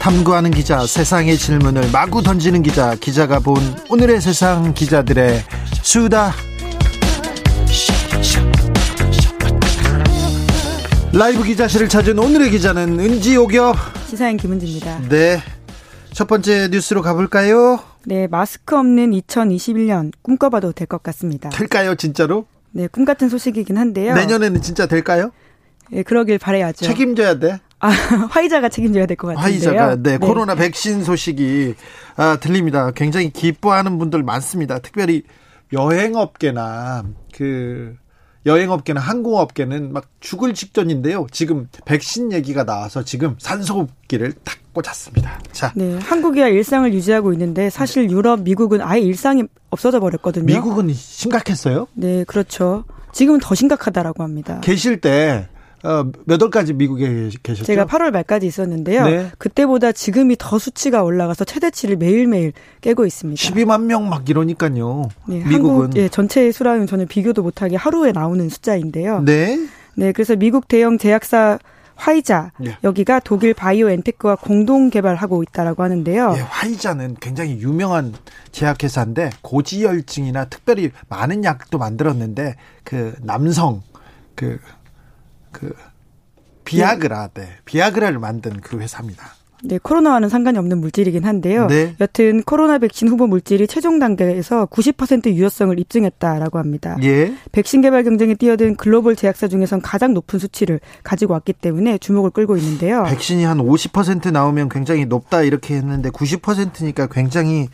탐구하는 기자 세상의 질문을 마구 던지는 기자 기자가 본 오늘의 세상 기자들의 수다 라이브 기자실을 찾은 오늘의 기자는 은지옥이요 시사인 김은지입니다. 네. 첫 번째 뉴스로 가볼까요? 네, 마스크 없는 2021년 꿈꿔봐도 될 것 같습니다. 될까요, 진짜로? 네, 꿈 같은 소식이긴 한데요. 내년에는 진짜 될까요? 네, 그러길 바래야죠. 책임져야 돼. 아, 화이자가 책임져야 될 것 같은데요. 화이자가 네, 네, 코로나 백신 소식이 아, 들립니다. 굉장히 기뻐하는 분들 많습니다. 특별히 여행업계나 그 여행업계나 항공업계는 막 죽을 직전인데요. 지금 백신 얘기가 나와서 지금 산소호흡기를 탁 꽂았습니다. 자, 네, 한국이야 일상을 유지하고 있는데 사실 유럽, 미국은 아예 일상이 없어져 버렸거든요. 미국은 심각했어요? 네, 그렇죠. 지금은 더 심각하다라고 합니다. 계실 때 어, 몇 월까지 미국에 계셨죠? 제가 8월 말까지 있었는데요. 네. 그때보다 지금이 더 수치가 올라가서 최대치를 매일매일 깨고 있습니다. 12만 명 막 이러니까요. 네, 미국은 한국, 예, 전체 수라는 저는 비교도 못하게 하루에 나오는 숫자인데요. 네. 네, 그래서 미국 대형 제약사 화이자 네. 여기가 독일 바이오엔테크와 공동 개발하고 있다라고 하는데요. 네, 화이자는 굉장히 유명한 제약회사인데 고지혈증이나 특별히 많은 약도 만들었는데 그 남성 그 그 비아그라, 네. 비아그라를 만든 그 회사입니다. 네, 코로나와는 상관이 없는 물질이긴 한데요. 네. 여튼 코로나 백신 후보 물질이 최종 단계에서 90% 유효성을 입증했다라고 합니다. 예. 백신 개발 경쟁에 뛰어든 글로벌 제약사 중에선 가장 높은 수치를 가지고 왔기 때문에 주목을 끌고 있는데요. 백신이 한 50% 나오면 굉장히 높다 이렇게 했는데 90%니까 굉장히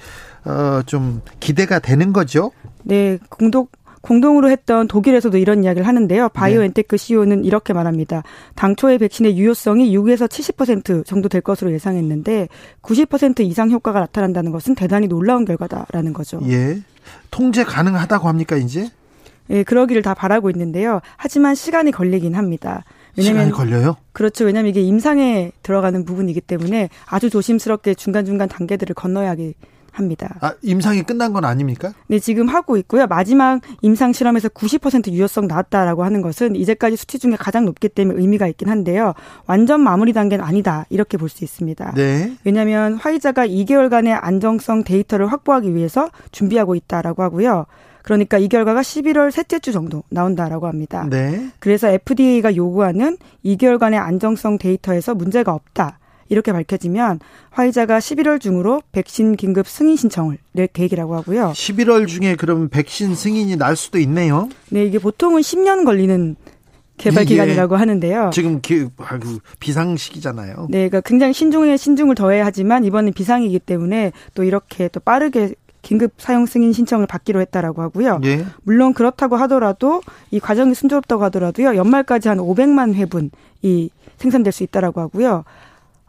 어, 좀 기대가 되는 거죠. 네, 공동 공동으로 했던 독일에서도 이런 이야기를 하는데요. 바이오엔테크 CEO는 이렇게 말합니다. 당초의 백신의 유효성이 6에서 70% 정도 될 것으로 예상했는데 90% 이상 효과가 나타난다는 것은 대단히 놀라운 결과다라는 거죠. 예. 통제 가능하다고 합니까, 이제? 예, 그러기를 다 바라고 있는데요. 하지만 시간이 걸리긴 합니다. 왜냐면, 시간이 걸려요? 그렇죠. 왜냐하면 이게 임상에 들어가는 부분이기 때문에 아주 조심스럽게 중간중간 단계들을 건너야 하기 합니다. 아, 임상이 끝난 건 아닙니까? 네, 지금 하고 있고요. 마지막 임상 실험에서 90% 유효성 나왔다라고 하는 것은 이제까지 수치 중에 가장 높기 때문에 의미가 있긴 한데요. 완전 마무리 단계는 아니다. 이렇게 볼 수 있습니다. 네. 왜냐하면 화이자가 2개월간의 안정성 데이터를 확보하기 위해서 준비하고 있다라고 하고요. 그러니까 이 결과가 11월 셋째 주 정도 나온다라고 합니다. 네. 그래서 FDA가 요구하는 2개월간의 안정성 데이터에서 문제가 없다. 이렇게 밝혀지면 화이자가 11월 중으로 백신 긴급 승인 신청을 낼 계획이라고 하고요. 11월 중에 그럼 백신 승인이 날 수도 있네요. 네, 이게 보통은 10년 걸리는 개발 기간이라고 하는데요. 지금 기, 비상 시기잖아요. 네, 그러니까 굉장히 신중에 신중을 더해야 하지만 이번은 비상이기 때문에 또 이렇게 또 빠르게 긴급 사용 승인 신청을 받기로 했다라고 하고요. 예. 물론 그렇다고 하더라도 이 과정이 순조롭다고 하더라도요. 연말까지 한 500만 회분이 생산될 수 있다라고 하고요.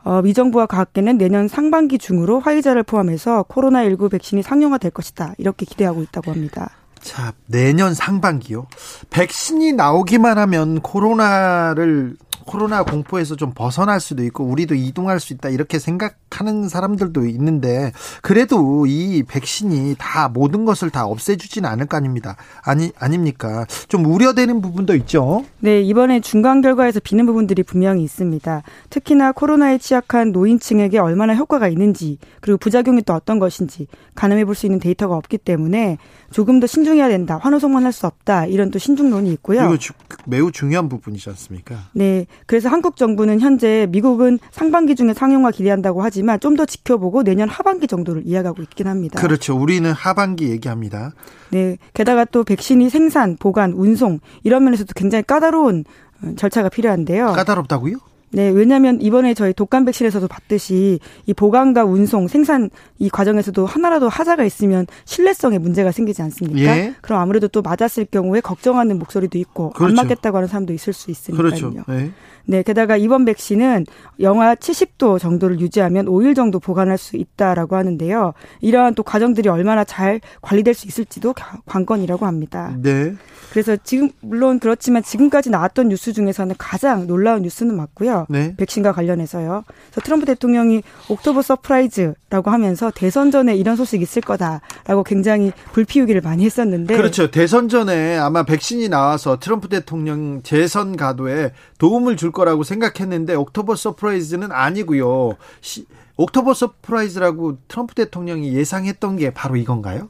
어, 미 정부와 과학계는 내년 상반기 중으로 화이자를 포함해서 코로나19 백신이 상용화될 것이다. 이렇게 기대하고 있다고 합니다. 자, 내년 상반기요. 백신이 나오기만 하면 코로나를 코로나 공포에서 좀 벗어날 수도 있고 우리도 이동할 수 있다 이렇게 생각하는 사람들도 있는데 그래도 이 백신이 다 모든 것을 다 없애주지는 않을 거 아닙니다. 아니 아닙니까? 좀 우려되는 부분도 있죠. 네 이번에 중간 결과에서 비는 부분들이 분명히 있습니다. 특히나 코로나에 취약한 노인층에게 얼마나 효과가 있는지 그리고 부작용이 또 어떤 것인지 가늠해 볼 수 있는 데이터가 없기 때문에 조금 더 신중해야 된다. 환호성만 할 수 없다. 이런 또 신중론이 있고요. 이거 매우 중요한 부분이지 않습니까? 네. 그래서 한국 정부는 현재 미국은 상반기 중에 상용화 기대한다고 하지만 좀 더 지켜보고 내년 하반기 정도를 이야기하고 있긴 합니다. 그렇죠. 우리는 하반기 얘기합니다. 네. 게다가 또 백신이 생산, 보관, 운송 이런 면에서도 굉장히 까다로운 어, 절차가 필요한데요. 까다롭다고요? 네, 왜냐하면 이번에 저희 독감 백신에서도 봤듯이 이 보관과 운송, 생산 이 과정에서도 하나라도 하자가 있으면 신뢰성에 문제가 생기지 않습니까? 예? 그럼 아무래도 또 맞았을 경우에 걱정하는 목소리도 있고 그렇죠. 안 맞겠다고 하는 사람도 있을 수 있으니까요. 그렇죠. 네. 네, 게다가 이번 백신은 영하 70도 정도를 유지하면 5일 정도 보관할 수 있다라고 하는데요. 이러한 또 과정들이 얼마나 잘 관리될 수 있을지도 관건이라고 합니다. 네. 그래서 지금 물론 그렇지만 지금까지 나왔던 뉴스 중에서는 가장 놀라운 뉴스는 맞고요. 네. 백신과 관련해서요. 그래서 트럼프 대통령이 October surprise라고 하면서 대선 전에 이런 소식 있을 거다라고 굉장히 불피우기를 많이 했었는데 그렇죠. 대선 전에 아마 백신이 나와서 트럼프 대통령 재선 가도에 도움을 줄 거라고 생각했는데 October surprise는 아니고요. 시, October surprise라고 트럼프 대통령이 예상했던 게 바로 이건가요?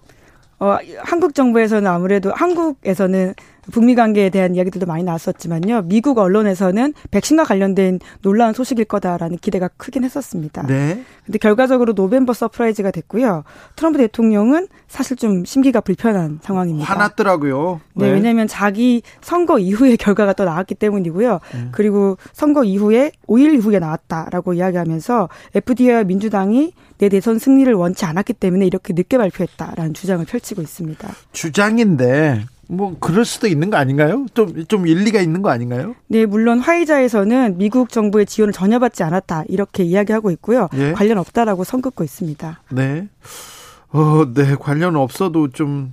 어, 한국 정부에서는 아무래도 한국에서는 북미 관계에 대한 이야기들도 많이 나왔었지만요. 미국 언론에서는 백신과 관련된 놀라운 소식일 거다라는 기대가 크긴 했었습니다. 네. 근데 결과적으로 November surprise가 됐고요. 트럼프 대통령은 사실 좀 심기가 불편한 상황입니다. 화났더라고요. 네, 네. 왜냐하면 자기 선거 이후에 결과가 또 나왔기 때문이고요. 음. 그리고 선거 이후에 5일 이후에 나왔다라고 이야기하면서 FDA와 민주당이 내 대선 승리를 원치 않았기 때문에 이렇게 늦게 발표했다라는 주장을 펼치고 있습니다. 주장인데 뭐 그럴 수도 있는 거 아닌가요? 좀 좀 일리가 있는 거 아닌가요? 네, 물론 화이자에서는 미국 정부의 지원을 전혀 받지 않았다 이렇게 이야기하고 있고요. 예? 관련 없다라고 선 긋고 있습니다. 네, 어, 네 관련 없어도 좀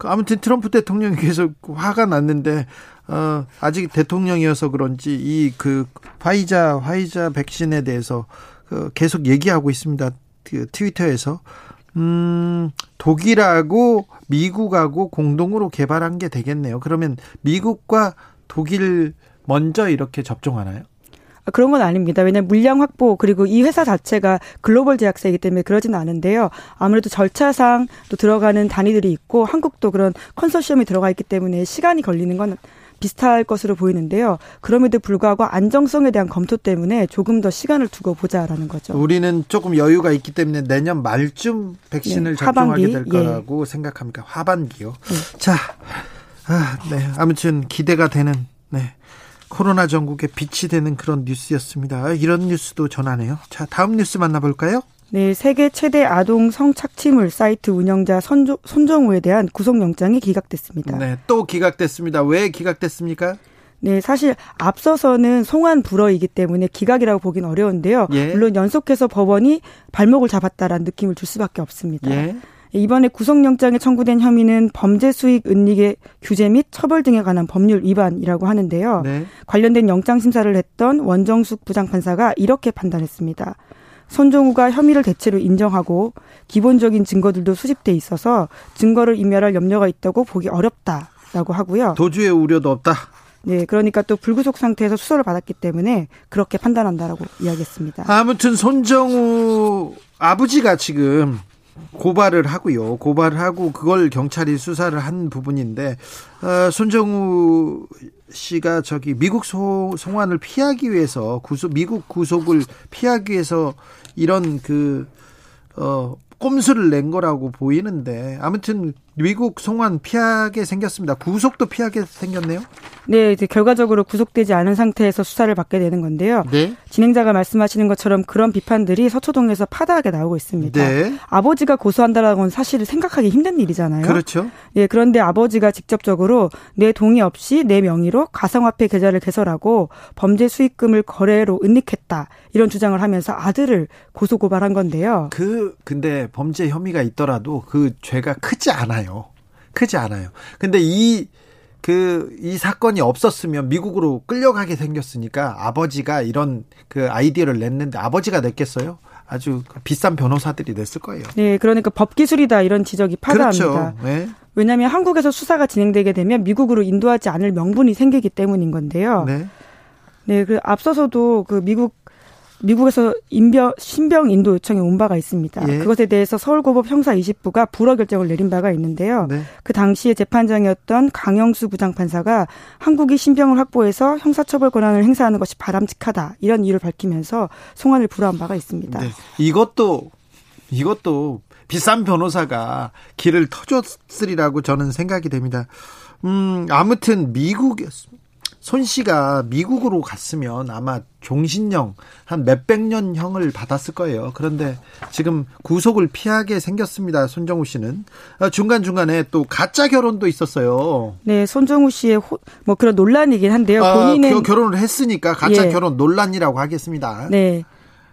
아무튼 트럼프 대통령이 계속 화가 났는데 어, 아직 대통령이어서 그런지 이 그 화이자 화이자 백신에 대해서 그 계속 얘기하고 있습니다. 그 트위터에서 음, 독일하고 미국하고 공동으로 개발한 게 되겠네요. 그러면 미국과 독일 먼저 이렇게 접종하나요? 아, 그런 건 아닙니다. 왜냐하면 물량 확보 그리고 이 회사 자체가 글로벌 제약사이기 때문에 그러지는 않은데요. 아무래도 절차상 또 들어가는 단위들이 있고 한국도 그런 컨소시엄이 들어가 있기 때문에 시간이 걸리는 건 비슷할 것으로 보이는데요. 그럼에도 불구하고 안정성에 대한 검토 때문에 조금 더 시간을 두고 보자라는 거죠. 우리는 조금 여유가 있기 때문에 내년 말쯤 백신을 네, 접종하게 될 예. 거라고 예. 생각합니까? 하반기요. 네. 자, 아, 네. 아무튼 기대가 되는 네. 코로나 전국에 빛이 되는 그런 뉴스였습니다. 이런 뉴스도 전하네요. 자, 다음 뉴스 만나볼까요? 네, 세계 최대 아동 성착취물 사이트 운영자 선조, 손정우에 대한 구속영장이 기각됐습니다. 네, 또 기각됐습니다. 왜 기각됐습니까? 네, 사실 앞서서는 송환 불허이기 때문에 기각이라고 보긴 어려운데요. 예. 물론 연속해서 법원이 발목을 잡았다라는 느낌을 줄 수밖에 없습니다. 예. 이번에 구속영장에 청구된 혐의는 범죄 수익 은닉의 규제 및 처벌 등에 관한 법률 위반이라고 하는데요. 네. 관련된 영장 심사를 했던 원정숙 부장판사가 이렇게 판단했습니다. 손종우가 혐의를 대체로 인정하고 기본적인 증거들도 수집돼 있어서 증거를 인멸할 염려가 있다고 보기 어렵다라고 하고요. 도주의 우려도 없다. 네, 그러니까 또 불구속 상태에서 수사를 받았기 때문에 그렇게 판단한다라고 이야기했습니다. 아무튼 손정우 아버지가 지금 고발을 하고요. 고발을 하고 그걸 경찰이 수사를 한 부분인데 어, 손정우 씨가 저기 미국 소, 송환을 피하기 위해서 구속 미국 구속을 피하기 위해서 이런 그 어, 꼼수를 낸 거라고 보이는데 아무튼 미국 송환 피하게 생겼습니다. 구속도 피하게 생겼네요. 네, 이제 결과적으로 구속되지 않은 상태에서 수사를 받게 되는 건데요. 네. 진행자가 말씀하시는 것처럼 그런 비판들이 서초동에서 파다하게 나오고 있습니다. 네. 아버지가 고소한다라고는 사실 생각하기 힘든 일이잖아요. 그렇죠. 예, 그런데 아버지가 직접적으로 내 동의 없이 내 명의로 가상화폐 계좌를 개설하고 범죄 수익금을 거래로 은닉했다 이런 주장을 하면서 아들을 고소 고발한 건데요. 그 근데 범죄 혐의가 있더라도 그 죄가 크지 않아요. 크지 않아요. 근데 이 그, 이 사건이 없었으면 미국으로 끌려가게 생겼으니까 아버지가 이런 그 아이디어를 냈는데 아버지가 냈겠어요? 아주 비싼 변호사들이 냈을 거예요. 네, 그러니까 법 기술이다 이런 지적이 파다합니다. 그렇죠. 네. 왜냐하면 한국에서 수사가 진행되게 되면 미국으로 인도하지 않을 명분이 생기기 때문인 건데요. 네. 네, 그 앞서서도 그 미국 미국에서 인병 신병 인도 요청이 온 바가 있습니다. 예. 그것에 대해서 서울고법 형사 20부가 불허 결정을 내린 바가 있는데요. 네. 그 당시에 재판장이었던 강영수 부장판사가 한국이 신병을 확보해서 형사처벌 권한을 행사하는 것이 바람직하다 이런 이유를 밝히면서 송환을 불허한 바가 있습니다. 네. 이것도 이것도 비싼 변호사가 길을 터줬으리라고 저는 생각이 됩니다. 음, 아무튼 미국 손 씨가 미국으로 갔으면 아마 종신형 한 몇백 년 형을 받았을 거예요. 그런데 지금 구속을 피하게 생겼습니다. 손정우 씨는 아, 중간 중간에 또 가짜 결혼도 있었어요. 네, 손정우 씨의 호, 뭐 그런 논란이긴 한데요. 아, 본인은 결혼을 했으니까 가짜 예. 결혼 논란이라고 하겠습니다. 네,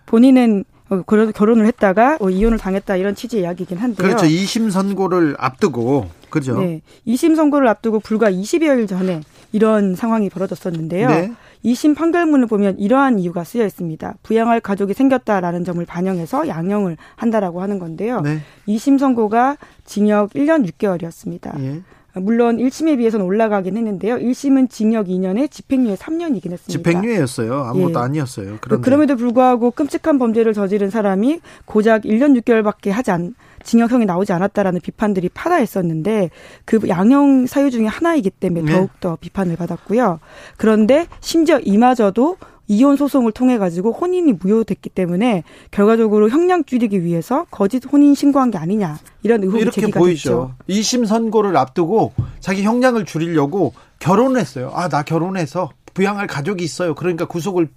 본인은 어, 결혼을 했다가 어, 이혼을 당했다 이런 취지의 이야기긴 한데요. 그렇죠. 2심 선고를 앞두고 그죠. 네. 2심 선고를 앞두고 불과 20여일 전에 이런 상황이 벌어졌었는데요. 네. 2심 판결문을 보면 이러한 이유가 쓰여 있습니다. 부양할 가족이 생겼다라는 점을 반영해서 양형을 한다라고 하는 건데요. 네. 2심 선고가 징역 1년 6개월이었습니다. 예. 물론 1심에 비해서는 올라가긴 했는데요. 1심은 징역 2년에 집행유예 3년이긴 했습니다. 집행유예였어요. 아무것도 예. 아니었어요. 그런데. 그럼에도 불구하고 끔찍한 범죄를 저지른 사람이 고작 1년 6개월밖에 하지 않, 징역형이 나오지 않았다라는 비판들이 파다했었는데 그 양형 사유 중에 하나이기 때문에 네. 더욱더 비판을 받았고요. 그런데 심지어 이마저도 이혼 소송을 통해 가지고 혼인이 무효됐기 때문에 결과적으로 형량 줄이기 위해서 거짓 혼인 신고한 게 아니냐 이런 의혹이 이렇게 제기가 보이죠. 됐죠. 2심 선고를 앞두고 자기 형량을 줄이려고 결혼을 했어요. 아, 나 결혼해서 부양할 가족이 있어요. 그러니까 구속을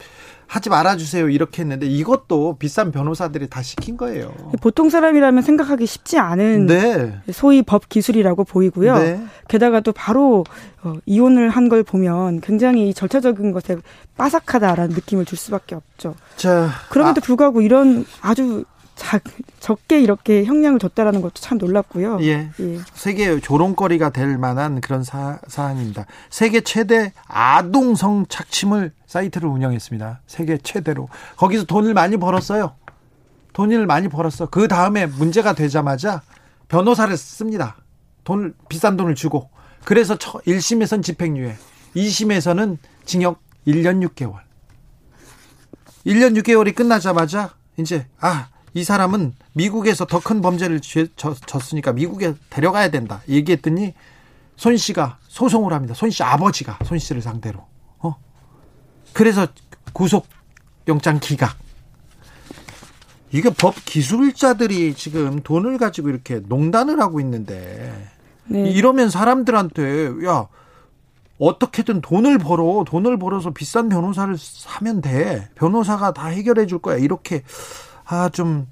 하지 말아주세요. 이렇게 했는데 이것도 비싼 변호사들이 다 시킨 거예요. 보통 사람이라면 생각하기 쉽지 않은 네. 소위 법 기술이라고 보이고요. 네. 게다가 또 바로 어, 이혼을 한 걸 보면 굉장히 절차적인 것에 빠삭하다라는 느낌을 줄 수밖에 없죠. 자, 그럼에도 아, 불구하고 이런 아주 자, 적게 이렇게 형량을 줬다라는 것도 참 놀랍고요. 예. 예. 세계 조롱거리가 될 만한 그런 사, 사안입니다. 세계 최대 아동 성착취물 사이트를 운영했습니다. 세계 최대로. 거기서 돈을 많이 벌었어요. 돈을 많이 벌었어. 그 다음에 문제가 되자마자 변호사를 씁니다. 돈을, 비싼 돈을 주고. 그래서 1심에선 집행유예, 2심에서는 징역 1년 6개월. 1년 6개월이 끝나자마자 이제 아, 이 사람은 미국에서 더 큰 범죄를 졌으니까 미국에 데려가야 된다. 얘기했더니 손 씨가 소송을 합니다. 손 씨 아버지가 손 씨를 상대로. 어? 그래서 구속 영장 기각. 이게 법 기술자들이 지금 돈을 가지고 이렇게 농단을 하고 있는데 네. 이러면 사람들한테 야 어떻게든 돈을 벌어 돈을 벌어서 비싼 변호사를 사면 돼 변호사가 다 해결해 줄 거야 이렇게 아, 좀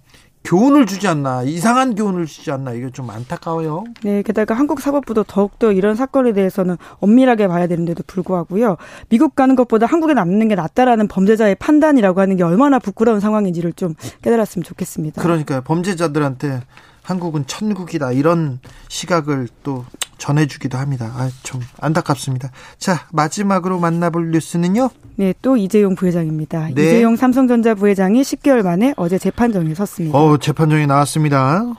교훈을 주지 않나 이상한 교훈을 주지 않나 이게 좀 안타까워요. 네, 게다가 한국 사법부도 더욱더 이런 사건에 대해서는 엄밀하게 봐야 되는데도 불구하고요. 미국 가는 것보다 한국에 남는 게 낫다라는 범죄자의 판단이라고 하는 게 얼마나 부끄러운 상황인지를 좀 깨달았으면 좋겠습니다. 그러니까 범죄자들한테 한국은 천국이다 이런 시각을 또 전해주기도 합니다. 아, 좀 안타깝습니다. 자 마지막으로 만나볼 뉴스는요. 네, 또 이재용 부회장입니다. 네. 이재용 삼성전자 부회장이 10개월 만에 어제 재판정에 섰습니다. 어, 재판정에 나왔습니다.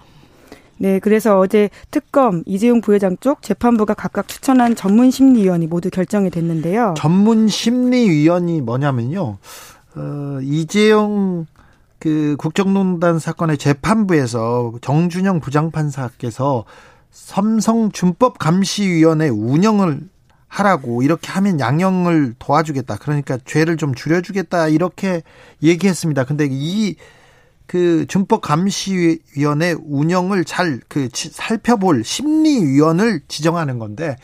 네, 그래서 어제 특검 이재용 부회장 쪽 재판부가 각각 추천한 전문 심리위원이 모두 결정이 됐는데요. 전문 심리위원이 뭐냐면요. 어, 이재용 그 국정농단 사건의 재판부에서 정준영 부장판사께서 삼성준법 감시위원회 운영을 하라고 이렇게 하면 양형을 도와주겠다. 그러니까 죄를 좀 줄여주겠다 이렇게 얘기했습니다. 근데 이 그 준법 감시위원회 운영을 잘 그 살펴볼 심리위원을 지정하는 건데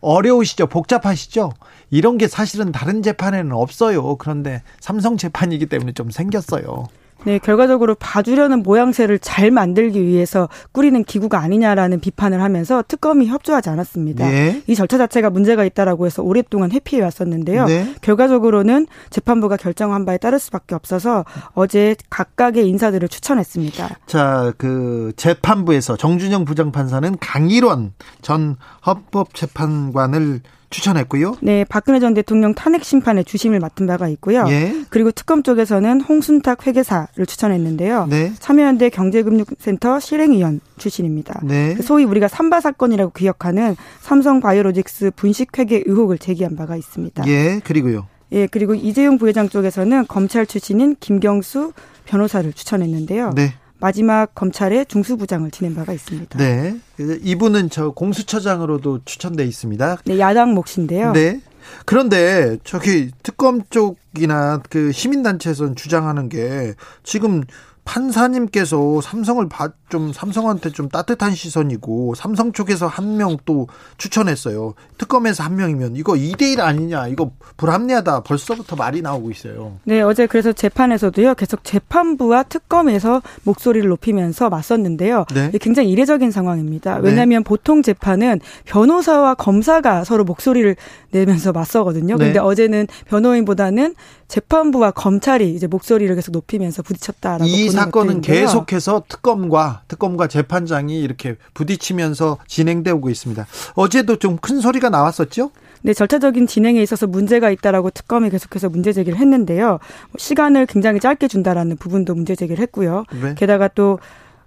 어려우시죠? 복잡하시죠? 이런 게 사실은 다른 재판에는 없어요. 그런데 삼성 재판이기 때문에 좀 생겼어요. 네, 결과적으로 봐주려는 모양새를 잘 만들기 위해서 꾸리는 기구가 아니냐라는 비판을 하면서 특검이 협조하지 않았습니다. 네. 이 절차 자체가 문제가 있다라고 해서 오랫동안 회피해 왔었는데요. 네. 결과적으로는 재판부가 결정한 바에 따를 수밖에 없어서 어제 각각의 인사들을 추천했습니다. 자, 그 재판부에서 정준영 부장판사는 강일원 전 헌법재판관을 추천했고요. 네, 박근혜 전 대통령 탄핵 심판에 주심을 맡은 바가 있고요. 예. 그리고 특검 쪽에서는 홍순탁 회계사를 추천했는데요. 네. 참여연대 경제금융센터 실행위원 출신입니다. 네. 소위 우리가 삼바 사건이라고 기억하는 삼성 바이오로직스 분식 회계 의혹을 제기한 바가 있습니다. 예, 그리고요. 예, 그리고 이재용 부회장 쪽에서는 검찰 출신인 김경수 변호사를 추천했는데요. 네. 마지막 검찰의 중수부장을 지낸 바가 있습니다. 네. 이분은 저 공수처장으로도 추천돼 있습니다. 네, 야당 몫인데요. 네. 그런데 저기 특검 쪽이나 그 시민단체에서는 주장하는 게 지금 판사님께서 삼성을 봐, 좀 삼성한테 좀 따뜻한 시선이고 삼성 쪽에서 한 명 또 추천했어요. 특검에서 한 명이면 이거 2대1 아니냐. 이거 불합리하다. 벌써부터 말이 나오고 있어요. 네, 어제 그래서 재판에서도요. 계속 재판부와 특검에서 목소리를 높이면서 맞섰는데요. 네. 굉장히 이례적인 상황입니다. 네. 왜냐하면 네. 보통 재판은 변호사와 검사가 서로 목소리를 내면서 맞서거든요. 네. 근데 어제는 변호인보다는 재판부와 검찰이 이제 목소리를 계속 높이면서 부딪혔다라고 이 사건은 계속해서 특검과 특검과 재판장이 이렇게 부딪히면서 진행되고 있습니다. 어제도 좀 큰 소리가 나왔었죠? 네, 절차적인 진행에 있어서 문제가 있다라고 특검이 계속해서 문제 제기를 했는데요. 시간을 굉장히 짧게 준다라는 부분도 문제 제기를 했고요. 네. 게다가 또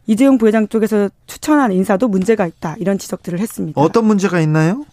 이재용 부회장 쪽에서 추천한 인사도 문제가 있다 이런 지적들을 했습니다. 어떤 문제가 있나요?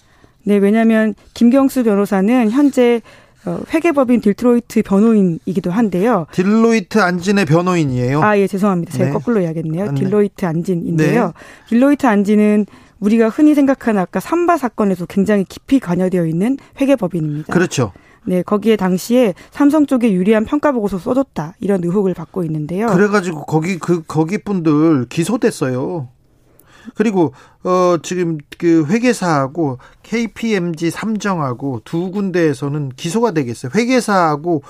네, 왜냐하면 김경수 변호사는 현재 어, 회계법인 딜트로이트 변호인이기도 한데요. 딜로이트 안진의 변호인이에요. 아, 예, 죄송합니다. 제가 네. 거꾸로 이야기했네요. 아, 네. 딜로이트 안진인데요. 네. 딜로이트 안진은 우리가 흔히 생각하는 아까 삼바 사건에도 굉장히 깊이 관여되어 있는 회계법인입니다. 그렇죠. 네, 거기에 당시에 삼성 쪽에 유리한 평가 보고서 써줬다 이런 의혹을 받고 있는데요. 그래가지고 거기 그 거기 분들 기소됐어요. 그리고 어 지금 그 회계사하고 KPMG 삼정하고 두 군데에서는 기소가 되겠어요. 회계사하고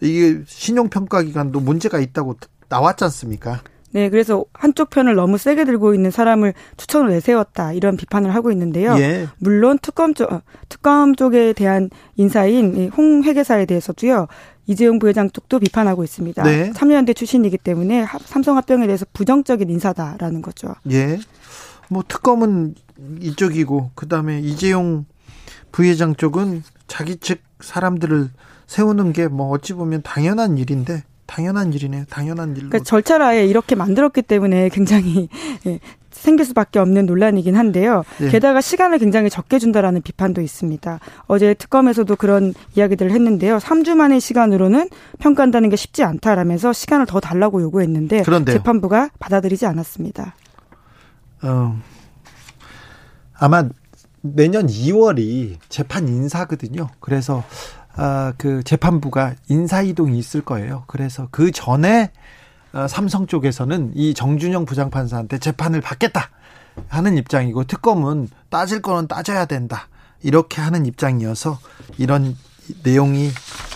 이게 신용평가 기관도 문제가 있다고 나왔지 않습니까? 네, 그래서 한쪽 편을 너무 세게 들고 있는 사람을 추천을 내세웠다 이런 비판을 하고 있는데요. 예. 물론 특검 쪽 어, 특검 쪽에 대한 인사인 홍 회계사에 대해서도요. 이재용 부회장 쪽도 비판하고 있습니다. 네. 참여연대 출신이기 때문에 삼성 합병에 대해서 부정적인 인사다라는 거죠. 예. 뭐 특검은 이쪽이고 그다음에 이재용 부회장 쪽은 자기 측 사람들을 세우는 게 뭐 어찌 보면 당연한 일인데 당연한 일이네요. 당연한 일로. 그러니까 절차를 아예 이렇게 만들었기 때문에 굉장히 예, 생길 수밖에 없는 논란이긴 한데요. 네. 게다가 시간을 굉장히 적게 준다라는 비판도 있습니다. 어제 특검에서도 그런 이야기들을 했는데요. 3주 만의 시간으로는 평가한다는 게 쉽지 않다라면서 시간을 더 달라고 요구했는데 그런데요. 재판부가 받아들이지 않았습니다. 어, 아마 내년 2월이 재판 인사거든요. 그래서 아, 그 재판부가 인사 이동이 있을 거예요. 그래서 그 전에 어, 삼성 쪽에서는 이 정준영 부장판사한테 재판을 받겠다 하는 입장이고 특검은 따질 거는 따져야 된다 이렇게 하는 입장이어서 이런 내용이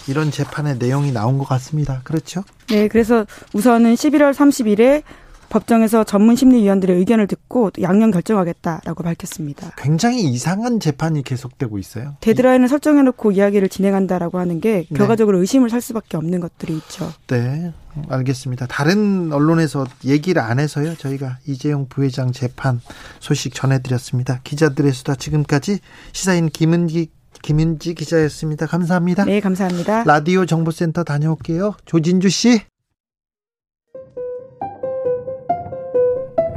이런 재판의 내용이 나온 것 같습니다. 그렇죠? 네, 그래서 우선은 11월 30일에 법정에서 전문 심리위원들의 의견을 듣고 양형 결정하겠다라고 밝혔습니다. 굉장히 이상한 재판이 계속되고 있어요. 데드라인을 설정해놓고 이야기를 진행한다라고 하는 게 네. 결과적으로 의심을 살 수밖에 없는 것들이 있죠. 네, 알겠습니다. 다른 언론에서 얘기를 안 해서요. 저희가 이재용 부회장 재판 소식 전해드렸습니다. 기자들의 수다 지금까지 시사인 김은기 김윤지 기자였습니다. 감사합니다. 네, 감사합니다. 라디오 정보센터 다녀올게요. 조진주 씨.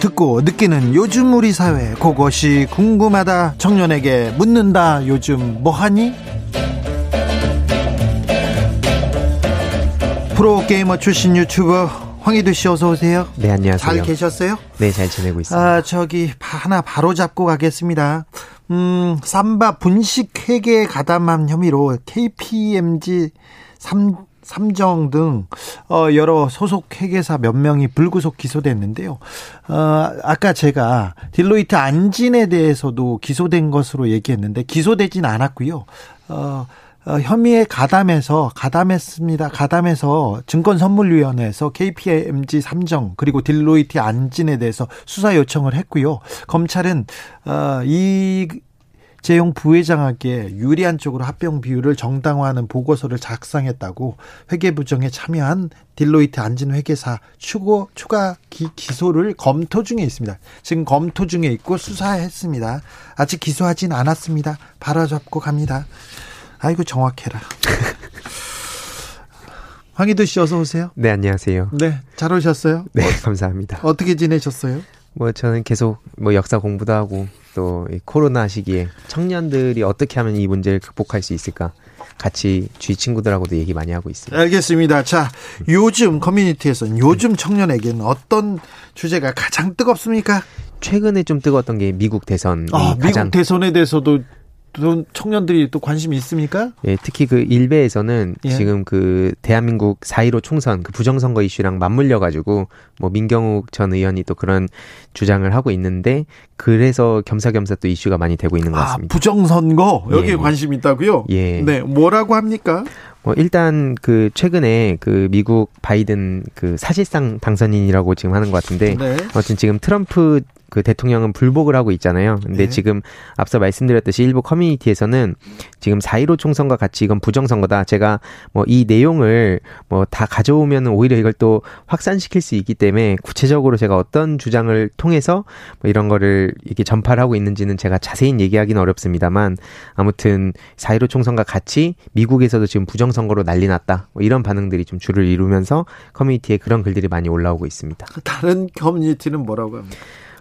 듣고 느끼는 요즘 우리 사회 그것이 궁금하다 청년에게 묻는다 요즘 뭐하니? 프로게이머 출신 유튜버 황희두 씨 어서 오세요. 네 안녕하세요. 잘 계셨어요? 네잘 지내고 있습니다. 아 저기 하나 바로 잡고 가겠습니다. 음 삼바 분식 회계 가담한 혐의로 KPMG 3 삼정 등 어, 여러 소속 회계사 몇 명이 불구속 기소됐는데요. 어, 아까 제가 딜로이트 안진에 대해서도 기소된 것으로 얘기했는데 기소되진 않았고요. 어, 어, 혐의에 가담해서 가담했습니다. 가담해서 증권선물위원회에서 KPMG 삼정 그리고 딜로이트 안진에 대해서 수사 요청을 했고요. 검찰은 어, 이 재용 부회장에게 유리한 쪽으로 합병 비율을 정당화하는 보고서를 작성했다고 회계 부정에 참여한 딜로이트 안진 회계사 추고 추가 기, 기소를 검토 중에 있습니다. 지금 검토 중에 있고 수사했습니다. 아직 기소하진 않았습니다. 바로잡고 갑니다. 아이고 정확해라. 황희도 씨 어서 오세요. 네, 안녕하세요. 네, 잘 오셨어요? 네, 감사합니다. 어떻게 지내셨어요? 뭐 저는 계속 뭐 역사 공부도 하고 또 코로나 시기에 청년들이 어떻게 하면 이 문제를 극복할 수 있을까 같이 주위 친구들하고도 얘기 많이 하고 있습니다. 알겠습니다. 자, 요즘 커뮤니티에서는 요즘 청년에게는 어떤 주제가 가장 뜨겁습니까? 최근에 좀 뜨거웠던 게 미국 대선. 아, 미국 대선에 대해서도 또 청년들이 또 관심이 있습니까? 예, 특히 그 일베에서는 예. 지금 그 대한민국 4.15 총선 그 부정선거 이슈랑 맞물려 가지고 뭐 민경욱 전 의원이 또 그런 주장을 하고 있는데 그래서 겸사겸사 또 이슈가 많이 되고 있는 것 아, 같습니다. 아, 부정선거 여기에 예. 관심 있다고요? 예. 네, 뭐라고 합니까? 뭐 일단 그 최근에 그 미국 바이든 그 사실상 당선인이라고 지금 하는 것 같은데 네. 어쨌든 지금 트럼프 그 대통령은 불복을 하고 있잖아요. 근데 네. 지금 앞서 말씀드렸듯이 일부 커뮤니티에서는 지금 4.15 총선과 같이 이건 부정선거다. 제가 뭐 이 내용을 뭐 다 가져오면 오히려 이걸 또 확산시킬 수 있기 때문에 구체적으로 제가 어떤 주장을 통해서 뭐 이런 거를 이렇게 전파를 하고 있는지는 제가 자세히 얘기하기는 어렵습니다만 아무튼 4.15 총선과 같이 미국에서도 지금 부정선거로 난리 났다. 뭐 이런 반응들이 좀 줄을 이루면서 커뮤니티에 그런 글들이 많이 올라오고 있습니다. 다른 커뮤니티는 뭐라고 합니까?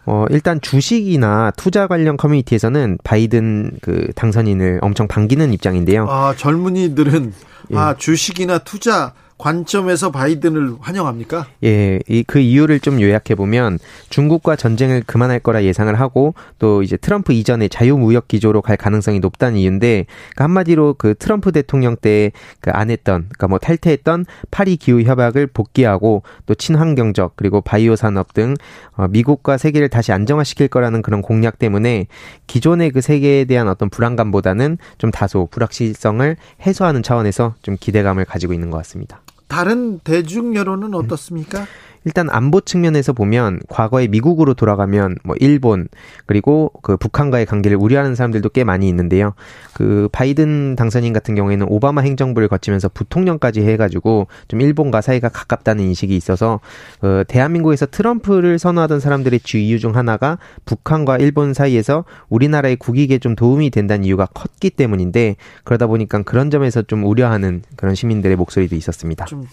어, 일단 주식이나 투자 관련 커뮤니티에서는 바이든 그 당선인을 엄청 반기는 입장인데요. 아, 젊은이들은 예. 아, 주식이나 투자 관점에서 바이든을 환영합니까? 예, 이 그 이유를 좀 요약해 보면 중국과 전쟁을 그만할 거라 예상을 하고 또 이제 트럼프 이전에 자유무역 기조로 갈 가능성이 높다는 이유인데 그 한마디로 그 트럼프 대통령 때 그 안 했던 그러니까 뭐 탈퇴했던 파리 기후 협약을 복귀하고 또 친환경적 그리고 바이오 산업 등 어, 미국과 세계를 다시 안정화시킬 거라는 그런 공약 때문에 기존의 그 세계에 대한 어떤 불안감보다는 좀 다소 불확실성을 해소하는 차원에서 좀 기대감을 가지고 있는 것 같습니다. 다른 대중 여론은 어떻습니까? 일단 안보 측면에서 보면 과거에 미국으로 돌아가면 뭐 일본 그리고 그 북한과의 관계를 우려하는 사람들도 꽤 많이 있는데요. 그 바이든 당선인 같은 경우에는 오바마 행정부를 거치면서 부통령까지 해가지고 좀 일본과 사이가 가깝다는 인식이 있어서 그 대한민국에서 트럼프를 선호하던 사람들의 주 이유 중 하나가 북한과 일본 사이에서 우리나라의 국익에 좀 도움이 된다는 이유가 컸기 때문인데 그러다 보니까 그런 점에서 좀 우려하는 그런 시민들의 목소리도 있었습니다. 좀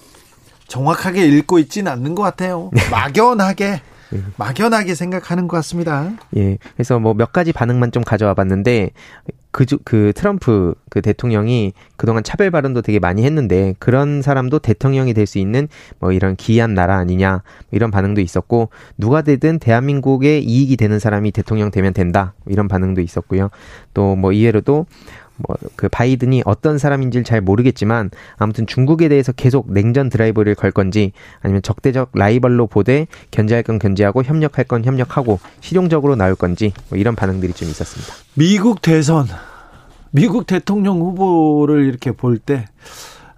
정확하게 읽고 있지는 않는 것 같아요. 네. 막연하게 예. 막연하게 생각하는 것 같습니다. 예. 그래서 뭐 몇 가지 반응만 좀 가져와 봤는데 그, 그 트럼프 그 대통령이 그동안 차별 발언도 되게 많이 했는데 그런 사람도 대통령이 될 수 있는 뭐 이런 기이한 나라 아니냐 뭐 이런 반응도 있었고 누가 되든 대한민국에 이익이 되는 사람이 대통령 되면 된다 이런 반응도 있었고요. 또 뭐 이외로도 뭐 그 바이든이 어떤 사람인지를 잘 모르겠지만 아무튼 중국에 대해서 계속 냉전 드라이브를 걸 건지 아니면 적대적 라이벌로 보되 견제할 건 견제하고 협력할 건 협력하고 실용적으로 나올 건지 뭐 이런 반응들이 좀 있었습니다. 미국 대선 미국 대통령 후보를 이렇게 볼때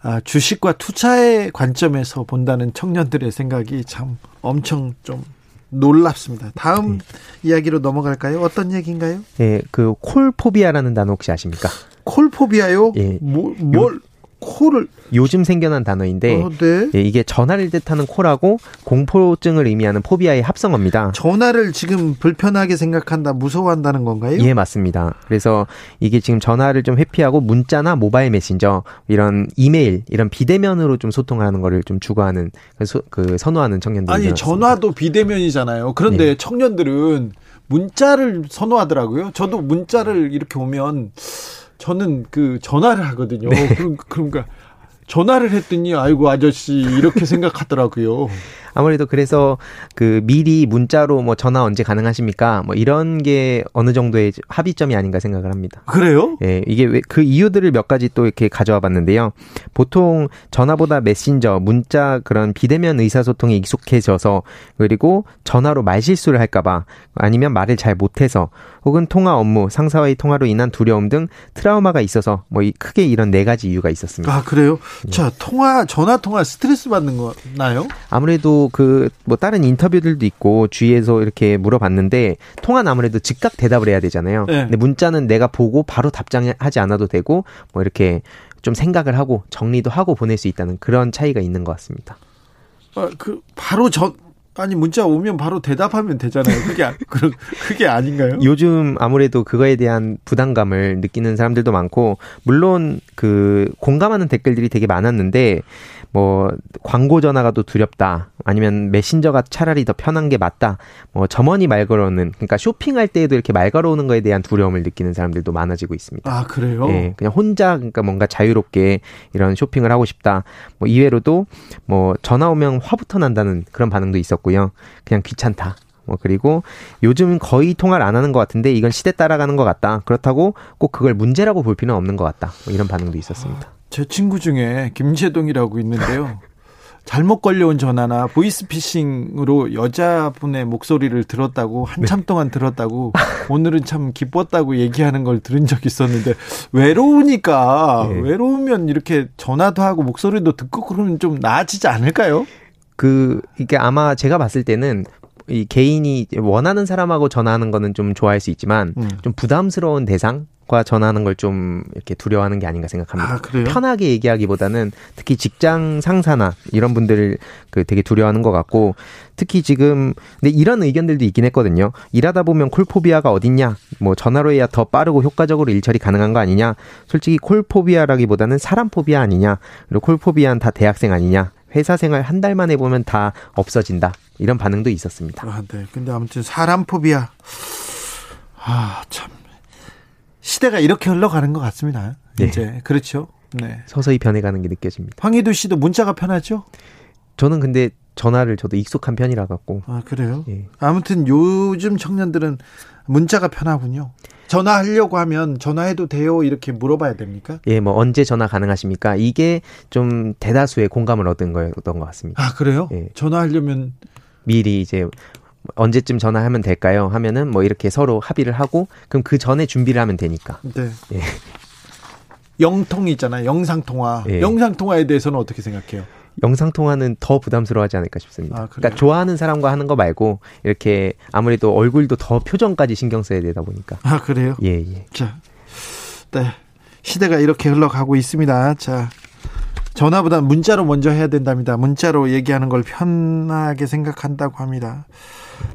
아, 주식과 투자의 관점에서 본다는 청년들의 생각이 참 엄청 좀 놀랍습니다. 다음 네. 이야기로 넘어갈까요? 어떤 얘기인가요? 예, 그 콜포비아라는 단어 혹시 아십니까? 콜포비아요? 예. 뭐, 뭘 코를 요즘 생겨난 단어인데 어, 네. 예, 이게 전화를 뜻하는 코라고 공포증을 의미하는 포비아의 합성어입니다. 전화를 지금 불편하게 생각한다, 무서워한다는 건가요? 예, 맞습니다. 그래서 이게 지금 전화를 좀 회피하고 문자나 모바일 메신저 이런 이메일 이런 비대면으로 좀 소통하는 거를 좀 추구하는 그, 소, 그 선호하는 청년들 아니 전화도 비대면이잖아요. 그런데 네. 청년들은 문자를 선호하더라고요. 저도 문자를 이렇게 오면 저는 그 전화를 하거든요. 네. 그럼 그러니까 전화를 했더니 아이고 아저씨 이렇게 생각하더라고요. 아무래도 그래서 그 미리 문자로 뭐 전화 언제 가능하십니까? 뭐 이런 게 어느 정도의 합의점이 아닌가 생각을 합니다. 그래요? 예, 이게 왜 그 이유들을 몇 가지 또 이렇게 가져와 봤는데요. 보통 전화보다 메신저, 문자 그런 비대면 의사소통에 익숙해져서 그리고 전화로 말실수를 할까봐 아니면 말을 잘 못해서 혹은 통화 업무, 상사와의 통화로 인한 두려움 등 트라우마가 있어서 뭐 크게 이런 네 가지 이유가 있었습니다. 아 그래요? 네. 자 통화 전화 통화 스트레스 받는 거나요? 아무래도 그 뭐 다른 인터뷰들도 있고 주위에서 이렇게 물어봤는데 통화는 아무래도 즉각 대답을 해야 되잖아요. 네. 근데 문자는 내가 보고 바로 답장하지 않아도 되고 뭐 이렇게 좀 생각을 하고 정리도 하고 보낼 수 있다는 그런 차이가 있는 것 같습니다. 아, 그 바로 전 아니 문자 오면 바로 대답하면 되잖아요. 그게 그런 그게 아닌가요? 요즘 아무래도 그거에 대한 부담감을 느끼는 사람들도 많고 물론 그 공감하는 댓글들이 되게 많았는데 뭐 광고 전화가 더 두렵다. 아니면 메신저가 차라리 더 편한 게 맞다. 뭐 점원이 말 걸어오는 그러니까 쇼핑할 때에도 이렇게 말 걸어오는 거에 대한 두려움을 느끼는 사람들도 많아지고 있습니다. 아 그래요? 예, 그냥 혼자 그러니까 뭔가 자유롭게 이런 쇼핑을 하고 싶다. 뭐 이외로도 뭐 전화 오면 화부터 난다는 그런 반응도 있었고요. 그냥 귀찮다. 뭐 그리고 요즘 거의 통화를 안 하는 것 같은데 이건 시대 따라가는 것 같다. 그렇다고 꼭 그걸 문제라고 볼 필요는 없는 것 같다. 뭐 이런 반응도 있었습니다. 제 친구 중에 김재동이라고 있는데요. 잘못 걸려온 전화나 보이스피싱으로 여자분의 목소리를 들었다고 한참 네. 동안 들었다고 오늘은 참 기뻤다고 얘기하는 걸 들은 적 있었는데 외로우니까 네. 외로우면 이렇게 전화도 하고 목소리도 듣고 그러면 좀 나아지지 않을까요? 그 이게 아마 제가 봤을 때는 이 개인이 원하는 사람하고 전화하는 거는 좀 좋아할 수 있지만 음. 좀 부담스러운 대상 과 전하는 걸 좀 이렇게 두려워하는 게 아닌가 생각합니다. 아, 편하게 얘기하기보다는 특히 직장 상사나 이런 분들 그 되게 두려워하는 것 같고 특히 지금 근데 이런 의견들도 있긴 했거든요. 일하다 보면 콜포비아가 어딨냐? 뭐 전화로 해야 더 빠르고 효과적으로 일 처리 가능한 거 아니냐? 솔직히 콜포비아라기보다는 사람 포비아 아니냐? 그리고 콜포비아는 다 대학생 아니냐? 회사 생활 한 달만 해보면 다 없어진다. 이런 반응도 있었습니다. 아, 네. 근데 아무튼 사람 포비아. 아, 참. 시대가 이렇게 흘러가는 것 같습니다. 네. 이제 그렇죠. 네. 서서히 변해가는 게 느껴집니다. 황희도 씨도 문자가 편하죠? 저는 근데 전화를 저도 익숙한 편이라 갖고. 아 그래요? 예. 아무튼 요즘 청년들은 문자가 편하군요. 전화하려고 하면 전화해도 돼요 이렇게 물어봐야 됩니까? 예, 뭐 언제 전화 가능하십니까? 이게 좀 대다수의 공감을 얻은 거였던 것 같습니다. 아 그래요? 예. 전화하려면 미리 이제 언제쯤 전화하면 될까요? 하면은 뭐 이렇게 서로 합의를 하고 그럼 그 전에 준비를 하면 되니까. 네. 예. 영통이 있잖아요. 영상 통화. 예. 영상 통화에 대해서는 어떻게 생각해요? 영상 통화는 더 부담스러워하지 않을까 싶습니다. 아, 그러니까 좋아하는 사람과 하는 거 말고 이렇게 아무래도 얼굴도 더 표정까지 신경 써야 되다 보니까. 아 그래요? 예 예. 자, 네 시대가 이렇게 흘러가고 있습니다. 자, 전화보다 문자로 먼저 해야 된답니다. 문자로 얘기하는 걸 편하게 생각한다고 합니다.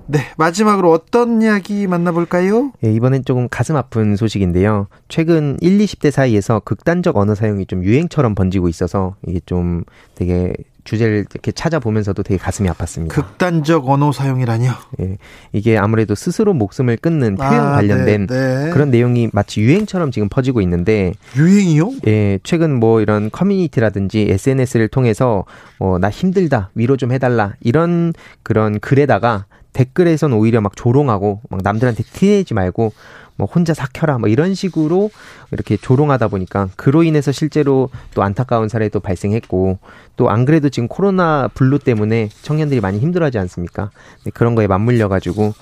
네, 마지막으로 어떤 이야기 만나볼까요? 예, 이번엔 조금 가슴 아픈 소식인데요. 최근 1, 20대 사이에서 극단적 언어 사용이 좀 유행처럼 번지고 있어서 이게 좀 되게 주제를 이렇게 찾아보면서도 되게 가슴이 아팠습니다. 극단적 언어 사용이라니요? 예. 이게 아무래도 스스로 목숨을 끊는 표현 아, 관련된 네, 네. 그런 내용이 마치 유행처럼 지금 퍼지고 있는데 유행이요? 예. 최근 뭐 이런 커뮤니티라든지 SNS를 통해서 뭐 나 힘들다. 위로 좀 해 달라. 이런 그런 글에다가 댓글에선 오히려 막 조롱하고 막 남들한테 티내지 말고 뭐 혼자 삭혀라 뭐 이런 식으로 이렇게 조롱하다 보니까 그로 인해서 실제로 또 안타까운 사례도 발생했고 또 안 그래도 지금 코로나 블루 때문에 청년들이 많이 힘들어하지 않습니까? 그런 거에 맞물려 가지고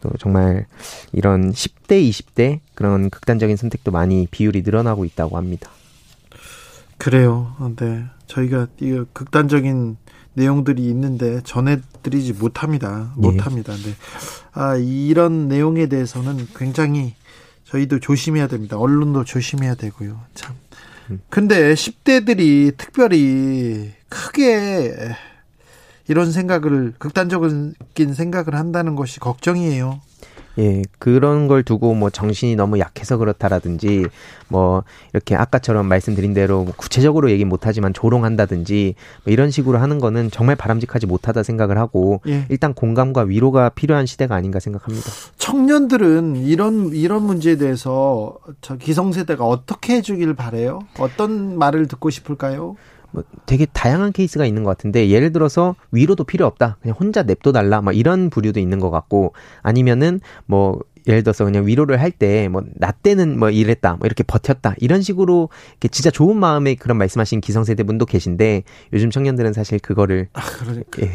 또 정말 이런 10대, 20대 그런 극단적인 선택도 많이 비율이 늘어나고 있다고 합니다. 그래요. 네. 저희가 이 극단적인 내용들이 있는데 전해드리지 못합니다. 예. 못합니다. 네. 아, 이런 내용에 대해서는 굉장히 저희도 조심해야 됩니다. 언론도 조심해야 되고요. 참. 음. 근데 10대들이 특별히 크게 이런 생각을 극단적인 생각을 한다는 것이 걱정이에요. 예, 그런 걸 두고 뭐 정신이 너무 약해서 그렇다라든지 뭐 이렇게 아까처럼 말씀드린 대로 뭐 구체적으로 얘기 못하지만 조롱한다든지 뭐 이런 식으로 하는 거는 정말 바람직하지 못하다 생각을 하고 예. 일단 공감과 위로가 필요한 시대가 아닌가 생각합니다. 청년들은 이런 이런 문제에 대해서 저 기성세대가 어떻게 해주길 바래요? 어떤 말을 듣고 싶을까요? 뭐 되게 다양한 케이스가 있는 것 같은데 예를 들어서 위로도 필요 없다 그냥 혼자 냅둬 달라 막 이런 부류도 있는 것 같고 아니면은 뭐 예를 들어서 그냥 위로를 할 때 뭐 나 때는 뭐 이랬다 뭐 이렇게 버텼다 이런 식으로 이렇게 진짜 좋은 마음에 그런 말씀하신 기성세대 분도 계신데 요즘 청년들은 사실 그거를 아 그러니까 예.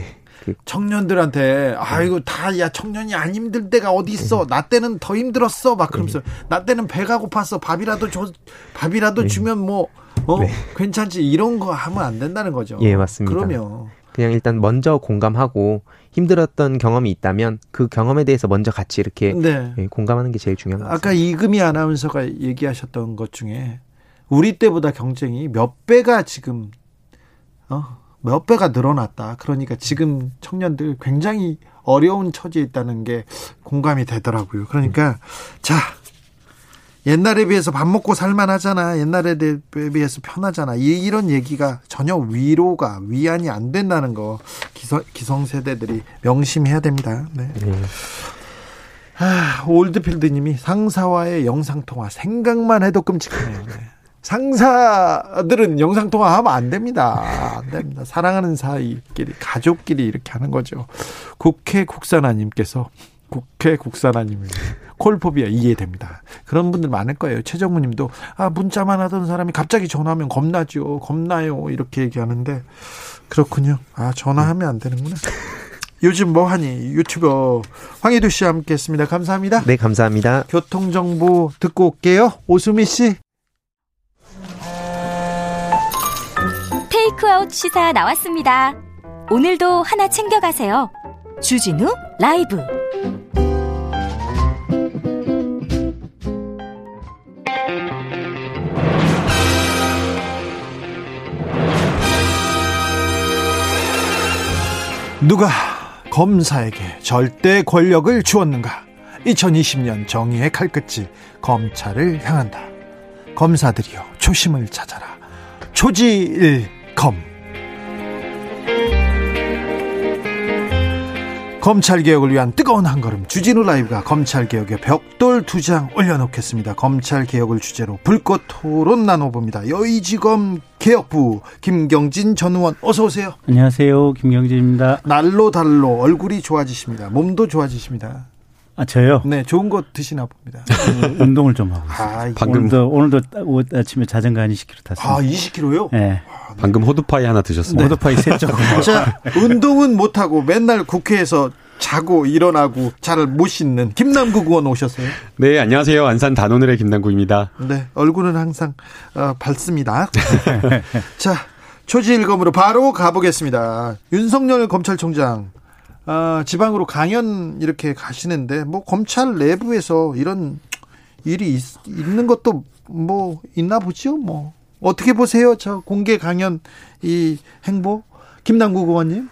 그 청년들한테 아이고 다야 청년이 안 힘들 때가 어디 있어 네. 나 때는 더 힘들었어 막 그러면서 네. 나 때는 배가 고팠어 밥이라도 줘 밥이라도 네. 주면 뭐 어, 네. 괜찮지 이런 거 하면 안 된다는 거죠. 예, 맞습니다. 그러면 그냥 일단 먼저 공감하고 힘들었던 경험이 있다면 그 경험에 대해서 먼저 같이 이렇게 네. 예, 공감하는 게 제일 중요한 것 같습니다. 아까 이금희 아나운서가 얘기하셨던 것 중에 우리 때보다 경쟁이 몇 배가 지금 어? 몇 배가 늘어났다. 그러니까 지금 청년들 굉장히 어려운 처지에 있다는 게 공감이 되더라고요. 그러니까 자 옛날에 비해서 밥 먹고 살만하잖아. 옛날에 비해서 편하잖아. 이런 얘기가 전혀 위로가 위안이 안 된다는 거 기성, 기성세대들이 명심해야 됩니다. 네. 네. 아, 올드필드님이 상사와의 영상통화 생각만 해도 끔찍하네요. 네. 상사들은 영상통화 하면 안 됩니다. 안 됩니다. 사랑하는 사이끼리, 가족끼리 이렇게 하는 거죠. 국회 국산화님께서 국회 국산화님입니다. 콜포비아 이해됩니다. 그런 분들 많을 거예요. 최정무 님도, 아, 문자만 하던 사람이 갑자기 전화하면 겁나죠. 겁나요. 이렇게 얘기하는데, 그렇군요. 아, 전화하면 안 되는구나. 요즘 뭐 하니? 유튜버 황희두 씨와 함께 했습니다. 감사합니다. 네, 감사합니다. 교통 정보 듣고 올게요. 오수미 씨. 테이크아웃 시사 나왔습니다. 오늘도 하나 챙겨가세요. 주진우 라이브. 누가 검사에게 절대 권력을 주었는가? 2020년 정의의 칼끝이 검찰을 향한다. 검사들이여 초심을 찾아라. 초지일검. 검찰 개혁을 위한 뜨거운 한 걸음 주진우 라이브가 검찰 개혁의 벽돌 두 장 올려놓겠습니다. 검찰 개혁을 주제로 불꽃 토론 나눠봅니다. 여의지검 개혁부 김경진 전 의원 어서 오세요. 안녕하세요. 김경진입니다. 날로 달로 얼굴이 좋아지십니다. 몸도 좋아지십니다. 아 저요? 네, 좋은 거 드시나 봅니다. 어, 운동을 좀 하고 있어요. 아, 방금 오늘도 오늘도 아침에 자전거 한 20km 탔습니다. 아, 20km요? 네. 방금 호두파이 하나 드셨습니다. 네. 호두파이 세쪽. 자, 운동은 못 하고 맨날 국회에서 자고 일어나고 잘 못 씻는 김남국 의원 오셨어요. 네, 안녕하세요. 안산 단오늘의 김남국입니다. 네, 얼굴은 항상 어, 밝습니다. 자, 초지일검으로 바로 가보겠습니다. 윤석열 검찰총장 어, 지방으로 강연 이렇게 가시는데 뭐 검찰 내부에서 이런 일이 있, 있는 것도 뭐 있나 보죠. 뭐 어떻게 보세요? 저 공개 강연 이 행보 김남국 의원님?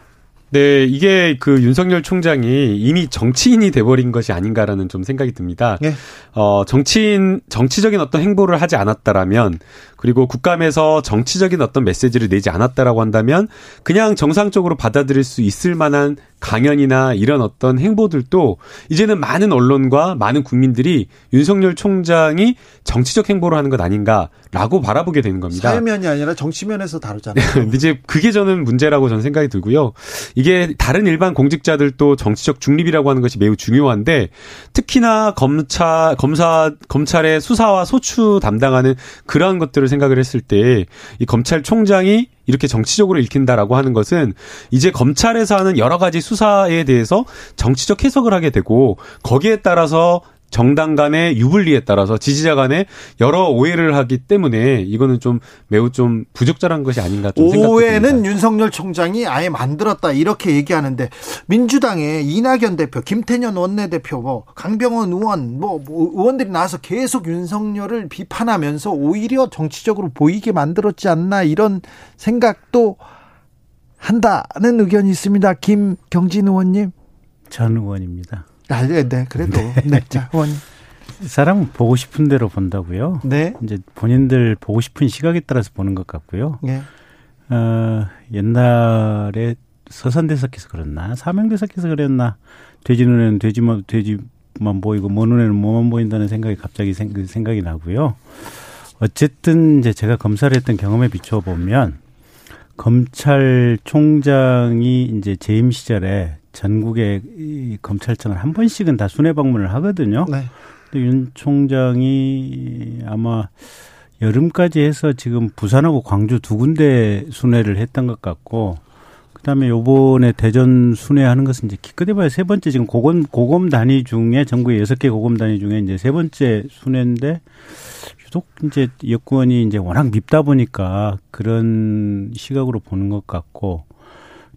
네, 이게 그 윤석열 총장이 이미 정치인이 돼버린 것이 아닌가라는 좀 생각이 듭니다. 네. 어, 정치인, 정치적인 어떤 행보를 하지 않았다라면, 그리고 국감에서 정치적인 어떤 메시지를 내지 않았다라고 한다면, 그냥 정상적으로 받아들일 수 있을 만한 강연이나 이런 어떤 행보들도 이제는 많은 언론과 많은 국민들이 윤석열 총장이 정치적 행보를 하는 것 아닌가 라고 바라보게 되는 겁니다. 사회면이 아니라 정치면에서 다루잖아요. 이제 그게 저는 문제라고 저는 생각이 들고요. 이게 다른 일반 공직자들도 정치적 중립이라고 하는 것이 매우 중요한데 특히나 검찰 검사 검찰의 수사와 소추 담당하는 그러한 것들을 생각을 했을 때 이 검찰총장이 이렇게 정치적으로 읽힌다라고 하는 것은 이제 검찰에서 하는 여러 가지 수사에 대해서 정치적 해석을 하게 되고 거기에 따라서 정당 간의 유불리에 따라서 지지자 간에 여러 오해를 하기 때문에 이거는 좀 매우 좀 부적절한 것이 아닌가 좀 생각됩니다. 오해는 윤석열 총장이 아예 만들었다 이렇게 얘기하는데 민주당의 이낙연 대표, 김태년 원내대표, 뭐 강병원 의원, 뭐, 뭐 의원들이 나와서 계속 윤석열을 비판하면서 오히려 정치적으로 보이게 만들었지 않나 이런 생각도 한다는 의견이 있습니다. 김경진 의원님. 전 의원입니다. 아, 네, 네, 그래도. 네. 네. 자, 의원님. 사람은 보고 싶은 대로 본다고요. 네. 이제 본인들 보고 싶은 시각에 따라서 보는 것 같고요. 네. 어, 옛날에 서산대석께서 그랬나? 사명대석께서 그랬나? 돼지 눈에는 돼지만, 돼지만 보이고, 뭐 눈에는 뭐만 보인다는 생각이 갑자기 생, 그 생각이 나고요. 어쨌든 이제 제가 검사를 했던 경험에 비춰 보면, 검찰총장이 이제 재임 시절에 전국의 이 검찰청을 한 번씩은 다 순회 방문을 하거든요. 네. 근데 윤 총장이 아마 여름까지 해서 지금 부산하고 광주 두 군데 순회를 했던 것 같고 그다음에 요번에 대전 순회하는 것은 이제 기껏해봐야 세 번째 지금 고검 고검 단위 중에 전국의 여섯 개 고검 단위 중에 이제 세 번째 순회인데 유독 이제 여권이 이제 워낙 밉다 보니까 그런 시각으로 보는 것 같고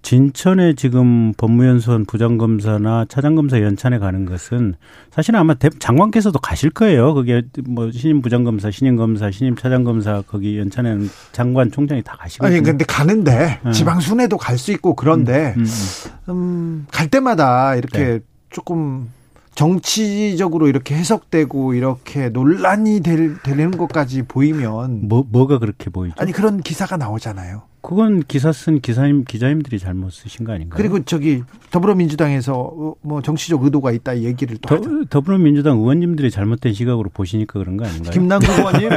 진천에 지금 법무연수원 부장검사나 차장검사 연찬에 가는 것은 사실은 아마 장관께서도 가실 거예요. 그게 뭐 신임 부장검사, 신임 검사, 신임 차장검사 거기 연찬에는 장관 총장이 다 가시거든요. 아니 근데 가는데 네. 지방 순회도 갈 수 있고 그런데 음, 음, 음. 음, 갈 때마다 이렇게 네. 조금 정치적으로 이렇게 해석되고 이렇게 논란이 될, 되는 것까지 보이면 뭐 뭐가 그렇게 보이죠? 아니 그런 기사가 나오잖아요. 그건 기사 쓴 기사님 기자님들이 잘못 쓰신 거 아닌가요? 그리고 저기 더불어민주당에서 뭐 정치적 의도가 있다 얘기를 또 더, 더불어민주당 의원님들이 잘못된 시각으로 보시니까 그런 거 아닌가요? 김남국 의원님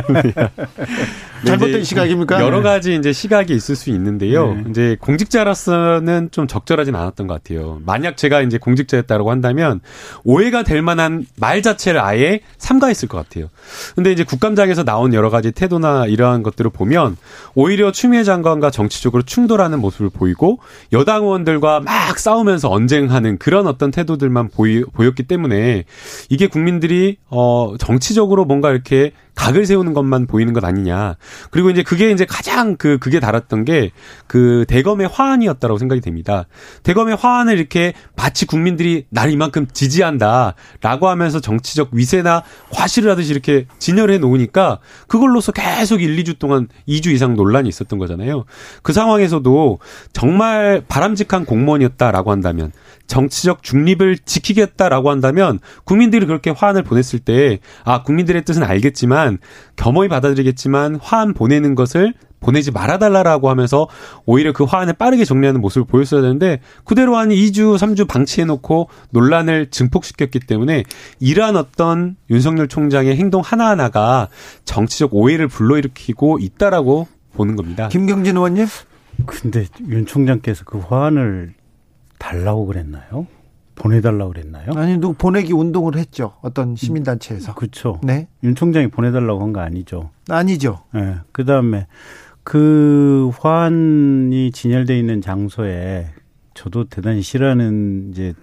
잘못된 시각입니까? 여러 가지 이제 시각이 있을 수 있는데요. 네. 이제 공직자로서는 좀 적절하진 않았던 것 같아요. 만약 제가 이제 공직자였다고 한다면 오해가 될 만한 말 자체를 아예 삼가했을 것 같아요. 근데 이제 국감장에서 나온 여러 가지 태도나 이러한 것들을 보면 오히려 추미애 장관과 정치적으로 충돌하는 모습을 보이고 여당 의원들과 막 싸우면서 언쟁하는 그런 어떤 태도들만 보이, 보였기 때문에 이게 국민들이 어 정치적으로 뭔가 이렇게 각을 세우는 것만 보이는 것 아니냐. 그리고 이제 그게 이제 가장 그 그게 달았던 게 그 대검의 화환이었다라고 생각이 됩니다. 대검의 화환을 이렇게 마치 국민들이 날 이만큼 지지한다라고 하면서 정치적 위세나 과시를 하듯이 이렇게 진열해 놓으니까 그걸로서 계속 1, 2주 동안 2주 이상 논란이 있었던 거잖아요. 그 상황에서도 정말 바람직한 공무원이었다라고 한다면 정치적 중립을 지키겠다라고 한다면 국민들이 그렇게 화환을 보냈을 때 아 국민들의 뜻은 알겠지만 겸허히 받아들이겠지만 화환 보내는 것을 보내지 말아달라라고 하면서 오히려 그 화환을 빠르게 정리하는 모습을 보였어야 되는데 그대로 한 2주, 3주 방치해놓고 논란을 증폭시켰기 때문에 이러한 어떤 윤석열 총장의 행동 하나하나가 정치적 오해를 불러일으키고 있다라고 보는 겁니다. 김경진 의원님? 근데 윤 총장께서 그 화환을 달라고 그랬나요? 보내달라고 그랬나요? 아니, 누구 보내기 운동을 했죠. 어떤 시민단체에서. 그렇죠. 네. 윤 총장이 보내달라고 한 거 아니죠. 아니죠. 네. 그 다음에 그 화환이 진열돼 있는 장소에 저도 대단히 싫어하는 이제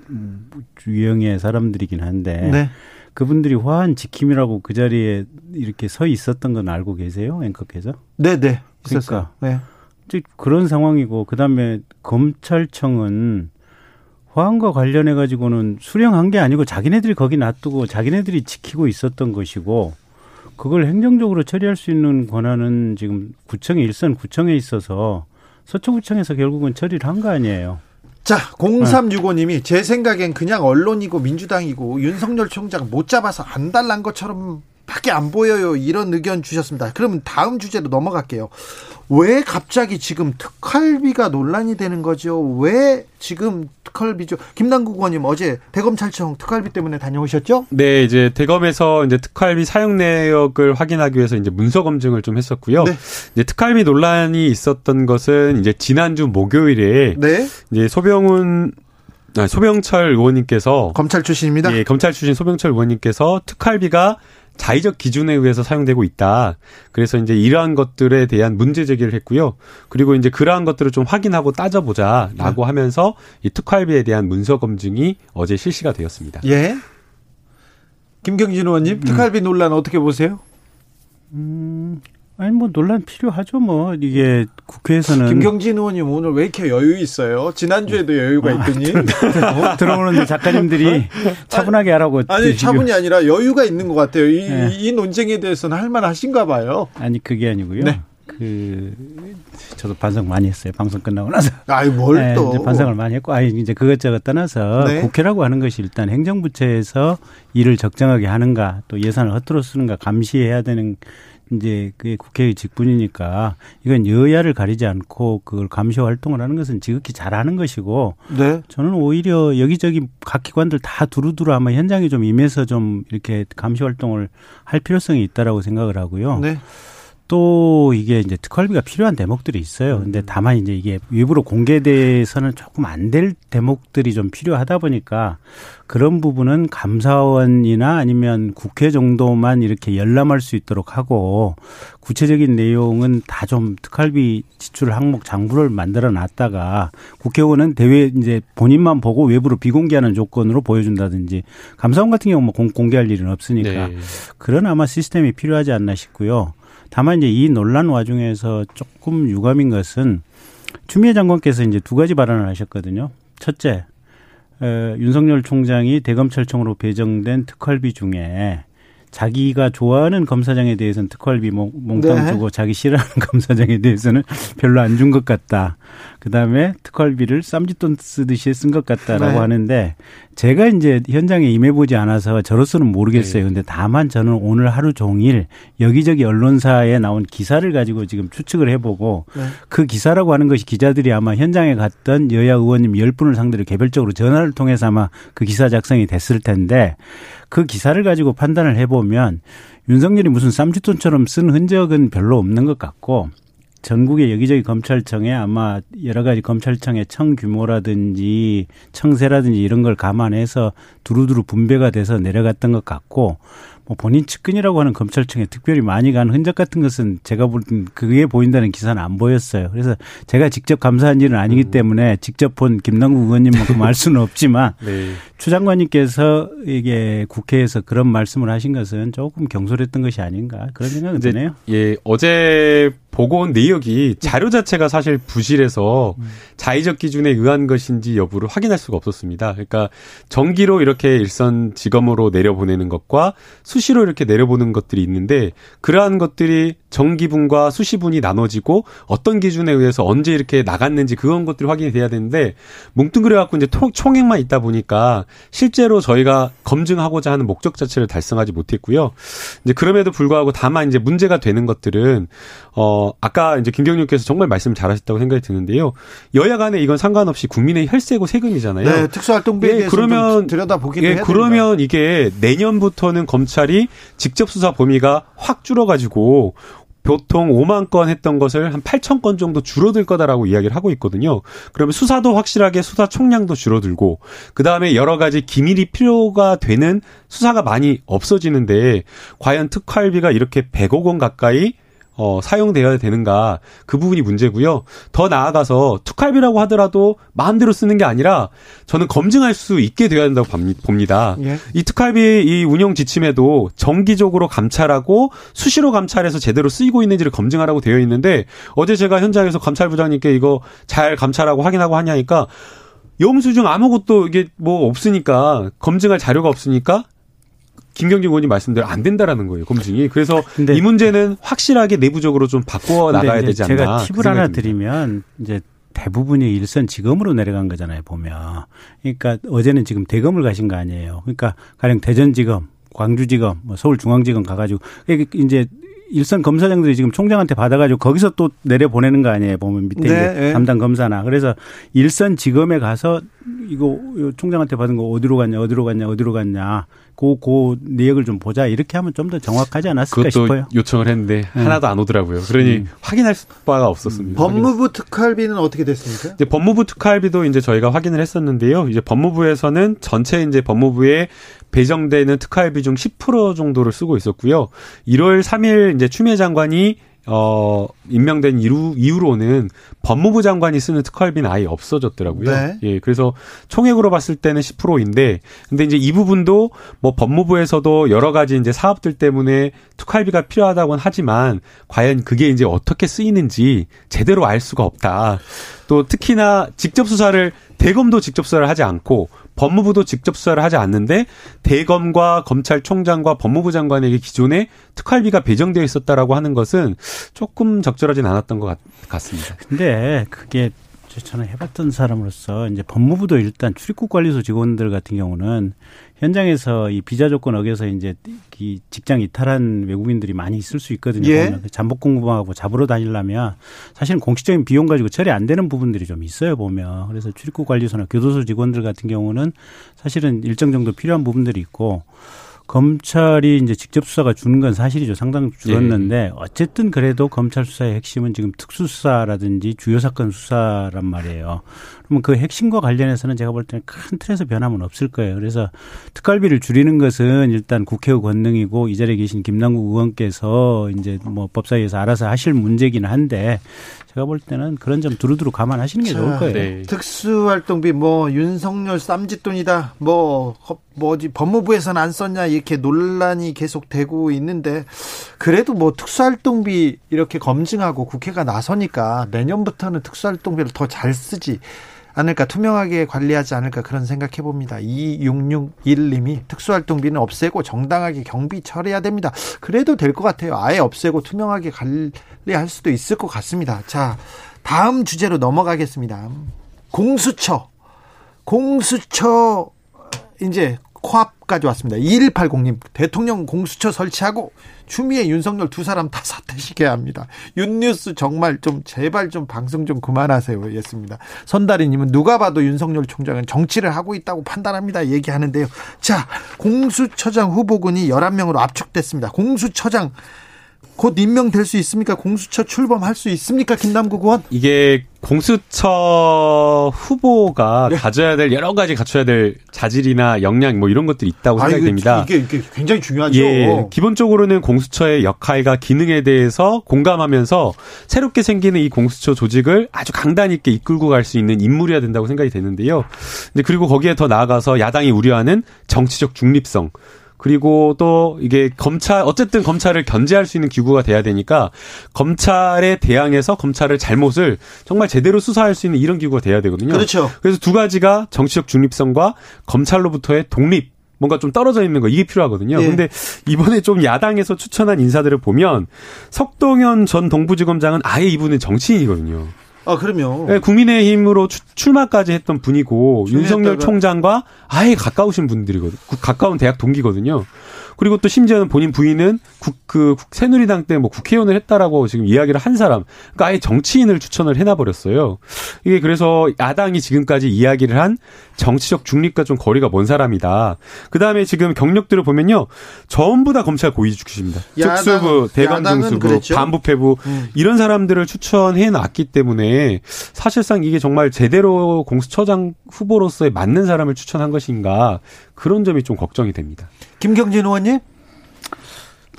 유형의 사람들이긴 한데 네. 그분들이 화환 지킴이라고 그 자리에 이렇게 서 있었던 건 알고 계세요? 앵커께서? 네, 네. 있었어요. 그러니까 네. 그런 상황이고 그다음에 검찰청은 화환과 관련해 가지고는 수령한 게 아니고 자기네들이 거기 놔두고 자기네들이 지키고 있었던 것이고 그걸 행정적으로 처리할 수 있는 권한은 지금 구청에 일선 구청에 있어서 서초구청에서 결국은 처리를 한 거 아니에요. 자, 0365님이 제 생각엔 그냥 언론이고 민주당이고 윤석열 총장 못 잡아서 안 달란 것처럼 밖에 안 보여요. 이런 의견 주셨습니다. 그러면 다음 주제로 넘어갈게요. 왜 갑자기 지금 특활비가 논란이 되는 거죠? 왜 지금 특활비죠? 김남국 의원님 어제 대검찰청 특활비 때문에 다녀오셨죠? 네, 이제 대검에서 이제 특활비 사용 내역을 확인하기 위해서 이제 문서 검증을 좀 했었고요. 네. 이제 특활비 논란이 있었던 것은 이제 지난주 목요일에 네. 이제 소병훈 아, 소병철 의원님께서 검찰 출신입니다. 예, 검찰 출신 소병철 의원님께서 특활비가 자의적 기준에 의해서 사용되고 있다. 그래서 이제 이러한 것들에 대한 문제 제기를 했고요. 그리고 이제 그러한 것들을 좀 확인하고 따져보자라고 네. 하면서 이 특활비에 대한 문서 검증이 어제 실시가 되었습니다. 예. 김경진 의원님, 음. 특활비 논란 어떻게 보세요? 음, 아니 뭐 논란 필요하죠 뭐 이게 국회에서는 김경진 의원님 오늘 왜 이렇게 여유 있어요? 지난주에도 여유가 아, 있더니 아, 들어오는 작가님들이 차분하게 하라고 아니 차분이 아니라 여유가 있는 것 같아요. 이, 네. 이 논쟁에 대해서는 할 만하신가 봐요. 아니 그게 아니고요. 네. 그 저도 반성 많이 했어요. 방송 끝나고 나서. 아이 뭘 네, 또. 이제 반성을 많이 했고, 아니 이제 그것저것 떠나서 네. 국회라고 하는 것이 일단 행정부처에서 일을 적정하게 하는가, 또 예산을 허투루 쓰는가 감시해야 되는 이제 그게 국회의 직분이니까 이건 여야를 가리지 않고 그걸 감시 활동을 하는 것은 지극히 잘하는 것이고 네. 저는 오히려 여기저기 각 기관들 다 두루두루 아마 현장에 좀 임해서 좀 이렇게 감시 활동을 할 필요성이 있다라고 생각을 하고요. 네. 또 이게 이제 특활비가 필요한 대목들이 있어요. 근데 다만 이제 이게 외부로 공개돼서는 조금 안 될 대목들이 좀 필요하다 보니까 그런 부분은 감사원이나 아니면 국회 정도만 이렇게 열람할 수 있도록 하고 구체적인 내용은 다 좀 특활비 지출 항목 장부를 만들어 놨다가 국회의원은 대회 이제 본인만 보고 외부로 비공개하는 조건으로 보여준다든지 감사원 같은 경우 뭐 공개할 일은 없으니까 네. 그런 아마 시스템이 필요하지 않나 싶고요. 다만 이제 이 논란 와중에서 조금 유감인 것은 추미애 장관께서 이제 두 가지 발언을 하셨거든요. 첫째, 에, 윤석열 총장이 대검찰청으로 배정된 특활비 중에 자기가 좋아하는 검사장에 대해서는 특활비 몽 땅 네. 주고 자기 싫어하는 검사장에 대해서는 별로 안 준 것 같다. 그다음에 특활비를 쌈짓돈 쓰듯이 쓴 것 같다라고 네. 하는데 제가 이제 현장에 임해 보지 않아서 저로서는 모르겠어요. 네. 근데 다만 저는 오늘 하루 종일 여기저기 언론사에 나온 기사를 가지고 지금 추측을 해보고 네. 그 기사라고 하는 것이 기자들이 아마 현장에 갔던 여야 의원님 10분을 상대로 개별적으로 전화를 통해서 아마 그 기사 작성이 됐을 텐데 그 기사를 가지고 판단을 해보면 윤석열이 무슨 쌈짓돈처럼 쓴 흔적은 별로 없는 것 같고 전국의 여기저기 검찰청에 아마 여러 가지 검찰청의 청 규모라든지 청세라든지 이런 걸 감안해서 두루두루 분배가 돼서 내려갔던 것 같고 뭐 본인 측근이라고 하는 검찰청에 특별히 많이 간 흔적 같은 것은 제가 볼 그게 보인다는 기사는 안 보였어요. 그래서 제가 직접 감사한 일은 아니기 음. 때문에 직접 본 김남국 의원님만큼 알 수는 없지만 네. 추 장관님께서 이게 국회에서 그런 말씀을 하신 것은 조금 경솔했던 것이 아닌가 그런 생각이 드네요. 예, 어제 보고 온 내역이 자료 자체가 사실 부실해서 자의적 기준에 의한 것인지 여부를 확인할 수가 없었습니다. 그러니까 정기로 이렇게 일선 지검으로 내려보내는 것과 수시로 이렇게 내려보는 것들이 있는데 그러한 것들이 정기분과 수시분이 나눠지고 어떤 기준에 의해서 언제 이렇게 나갔는지 그런 것들이 확인이 돼야 되는데 뭉뚱그려 갖고 이제 총액만 있다 보니까 실제로 저희가 검증하고자 하는 목적 자체를 달성하지 못했고요. 이제 그럼에도 불구하고 다만 이제 문제가 되는 것들은 어 아까 이제 김경률께서 정말 말씀 잘하셨다고 생각이 드는데요. 여야 간에 이건 상관없이 국민의 혈세고 세금이잖아요. 네, 특수활동비에 예, 그러면 들여다보기도 예, 그러면 됩니다. 이게 내년부터는 검찰이 직접 수사 범위가 확 줄어가지고 보통 5만 건 했던 것을 한 8천 건 정도 줄어들 거다라고 이야기를 하고 있거든요. 그러면 수사도 확실하게 수사 총량도 줄어들고 그 다음에 여러 가지 기밀이 필요가 되는 수사가 많이 없어지는데 과연 특활비가 이렇게 100억 원 가까이 어, 사용되어야 되는가 그 부분이 문제고요. 더 나아가서 특활비라고 하더라도 마음대로 쓰는 게 아니라 저는 검증할 수 있게 되어야 된다고 봅니다. 예. 이 특활비 이 운영 지침에도 정기적으로 감찰하고 수시로 감찰해서 제대로 쓰이고 있는지를 검증하라고 되어 있는데 어제 제가 현장에서 감찰부장님께 이거 잘 감찰하고 확인하고 하냐니까 영수증 아무것도 이게 뭐 없으니까 검증할 자료가 없으니까 김경진 의원님 말씀대로 안 된다라는 거예요 검증이. 그래서 이 문제는 확실하게 내부적으로 좀 바꿔 나가야 되지 않나. 제가 팁을 그 하나 드리면 이제 대부분이 일선 지검으로 내려간 거잖아요 보면. 그러니까 어제는 지금 대검을 가신 거 아니에요. 그러니까 가령 대전지검, 광주지검, 뭐 서울중앙지검 가가지고 이제 일선 검사장들이 지금 총장한테 받아가지고 거기서 또 내려 보내는 거 아니에요 보면 밑에 네, 네. 담당 검사나 그래서 일선 지검에 가서 이거 총장한테 받은 거 어디로 갔냐 어디로 갔냐 어디로 갔냐 그, 그 내역을 좀 보자 이렇게 하면 좀 더 정확하지 않았을까 그것도 싶어요. 요청을 했는데 음. 하나도 안 오더라고요. 그러니 음. 확인할 바가 없었습니다. 법무부 특활비는 어떻게 됐습니까? 이제 법무부 특활비도 이제 저희가 확인을 했었는데요. 이제 법무부에서는 전체 이제 법무부에 배정되는 특활비 중 10% 정도를 쓰고 있었고요. 1월 3일 이제 추미애 장관이 어, 임명된 이후, 이후로는 법무부 장관이 쓰는 특활비는 아예 없어졌더라고요. 네. 예, 그래서 총액으로 봤을 때는 10%인데, 근데 이제 이 부분도 뭐 법무부에서도 여러 가지 이제 사업들 때문에 특활비가 필요하다고는 하지만, 과연 그게 이제 어떻게 쓰이는지 제대로 알 수가 없다. 또 특히나 직접 수사를 대검도 직접 수사를 하지 않고 법무부도 직접 수사를 하지 않는데 대검과 검찰총장과 법무부 장관에게 기존에 특활비가 배정되어 있었다라고 하는 것은 조금 적절하진 않았던 것 같, 습니다. 근데 그게 저는 해봤던 사람으로서 이제 법무부도 일단 출입국 관리소 직원들 같은 경우는 현장에서 이 비자 조건 어겨서 이제 이 직장 이탈한 외국인들이 많이 있을 수 있거든요. 예. 그 잠복 공부하고 잡으러 다니려면 사실은 공식적인 비용 가지고 처리 안 되는 부분들이 좀 있어요 보면. 그래서 출입국 관리소나 교도소 직원들 같은 경우는 사실은 일정 정도 필요한 부분들이 있고 검찰이 이제 직접 수사가 주는 건 사실이죠. 상당 줄었는데 네. 어쨌든 그래도 검찰 수사의 핵심은 지금 특수수사라든지 주요 사건 수사란 말이에요. 그러면 그 핵심과 관련해서는 제가 볼 때는 큰 틀에서 변함은 없을 거예요. 그래서 특갈비를 줄이는 것은 일단 국회의 권능이고 이 자리에 계신 김남국 의원께서 이제 뭐 법사위에서 알아서 하실 문제긴 한데 제가 볼 때는 그런 점 두루두루 감안하시는 게 자, 좋을 거예요. 네. 특수활동비 뭐 윤석열 쌈짓돈이다. 뭐 뭐지 법무부에서는 안 썼냐 이렇게 논란이 계속되고 있는데 그래도 뭐 특수활동비 이렇게 검증하고 국회가 나서니까 내년부터는 특수활동비를 더 잘 쓰지 않을까 투명하게 관리하지 않을까 그런 생각해 봅니다. 2661님이 특수활동비는 없애고 정당하게 경비 처리해야 됩니다. 그래도 될 것 같아요. 아예 없애고 투명하게 관리할 수도 있을 것 같습니다. 자, 다음 주제로 넘어가겠습니다. 공수처. 공수처 이제 코앞까지 왔습니다. 2180님 대통령 공수처 설치하고 추미애 윤석열 두 사람 다 사퇴시켜야 합니다. 윤뉴스 정말 좀 제발 좀 방송 좀 그만하세요. 였습니다. 선다리님은 누가 봐도 윤석열 총장은 정치를 하고 있다고 판단합니다. 얘기하는데요. 자 공수처장 후보군이 11명으로 압축됐습니다. 공수처장 곧 임명될 수 있습니까? 공수처 출범할 수 있습니까? 김남국 의원? 이게 공수처 후보가 네. 가져야 될 여러 가지 갖춰야 될 자질이나 역량 뭐 이런 것들이 있다고 아, 생각이 됩니다. 이게, 이게 굉장히 중요하죠. 예, 기본적으로는 공수처의 역할과 기능에 대해서 공감하면서 새롭게 생기는 이 공수처 조직을 아주 강단 있게 이끌고 갈 수 있는 인물이어야 된다고 생각이 되는데요. 근데 그리고 거기에 더 나아가서 야당이 우려하는 정치적 중립성 그리고 또 이게 검찰 어쨌든 검찰을 견제할 수 있는 기구가 돼야 되니까 검찰에 대항해서 검찰을 잘못을 정말 제대로 수사할 수 있는 이런 기구가 돼야 되거든요. 그렇죠. 그래서 두 가지가 정치적 중립성과 검찰로부터의 독립 뭔가 좀 떨어져 있는 거 이게 필요하거든요. 예. 근데 이번에 좀 야당에서 추천한 인사들을 보면 석동현 전 동부지검장은 아예 이분은 정치인이거든요. 아, 그럼요. 네, 국민의힘으로 추, 출마까지 했던 분이고 윤석열 총장과 아예 가까우신 분들이거든요. 가까운 대학 동기거든요. 그리고 또 심지어는 본인 부인은 국, 그 새누리당 때 뭐 국회의원을 했다라고 지금 이야기를 한 사람, 그러니까 아예 정치인을 추천을 해놔 버렸어요. 이게 그래서 야당이 지금까지 이야기를 한 정치적 중립과 좀 거리가 먼 사람이다. 그 다음에 지금 경력들을 보면요, 전부 다 검찰 고위 출신입니다. 특수부, 대검증수부, 반부패부 음. 이런 사람들을 추천해 놨기 때문에 사실상 이게 정말 제대로 공수처장 후보로서의 맞는 사람을 추천한 것인가 그런 점이 좀 걱정이 됩니다. 김경진 의원님?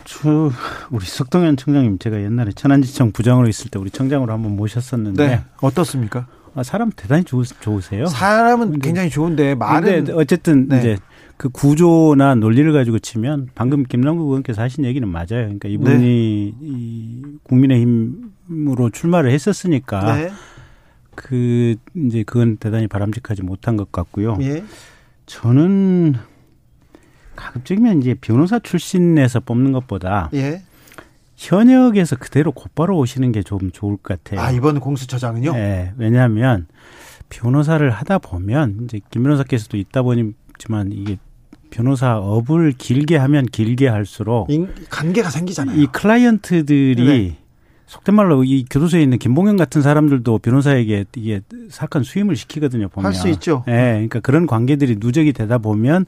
저 우리 석동현 청장님 제가 옛날에 천안지청 부장으로 있을 때 우리 청장으로 한번 모셨었는데 네. 어떻습니까? 아, 사람 대단히 좋, 좋으세요. 사람은 근데, 굉장히 좋은데 말은 어쨌든 네. 이제 그 구조나 논리를 가지고 치면 방금 김남국 의원께서 하신 얘기는 맞아요. 그러니까 이분이 네. 이 국민의힘으로 출마를 했었으니까 네. 그 이제 그건 대단히 바람직하지 못한 것 같고요. 예. 저는 가급적이면 이제 변호사 출신에서 뽑는 것보다 예. 현역에서 그대로 곧바로 오시는 게 좀 좋을 것 같아요. 아 이번 공수처장은요? 네, 왜냐하면 변호사를 하다 보면 이제 김 변호사께서도 있다 보니지만 이게 변호사 업을 길게 하면 길게 할수록 관계가 생기잖아요. 이 클라이언트들이 네. 속된 말로 이 교도소에 있는 김봉현 같은 사람들도 변호사에게 이게 사건 수임을 시키거든요. 보면 할 수 있죠. 예, 네, 그러니까 그런 관계들이 누적이 되다 보면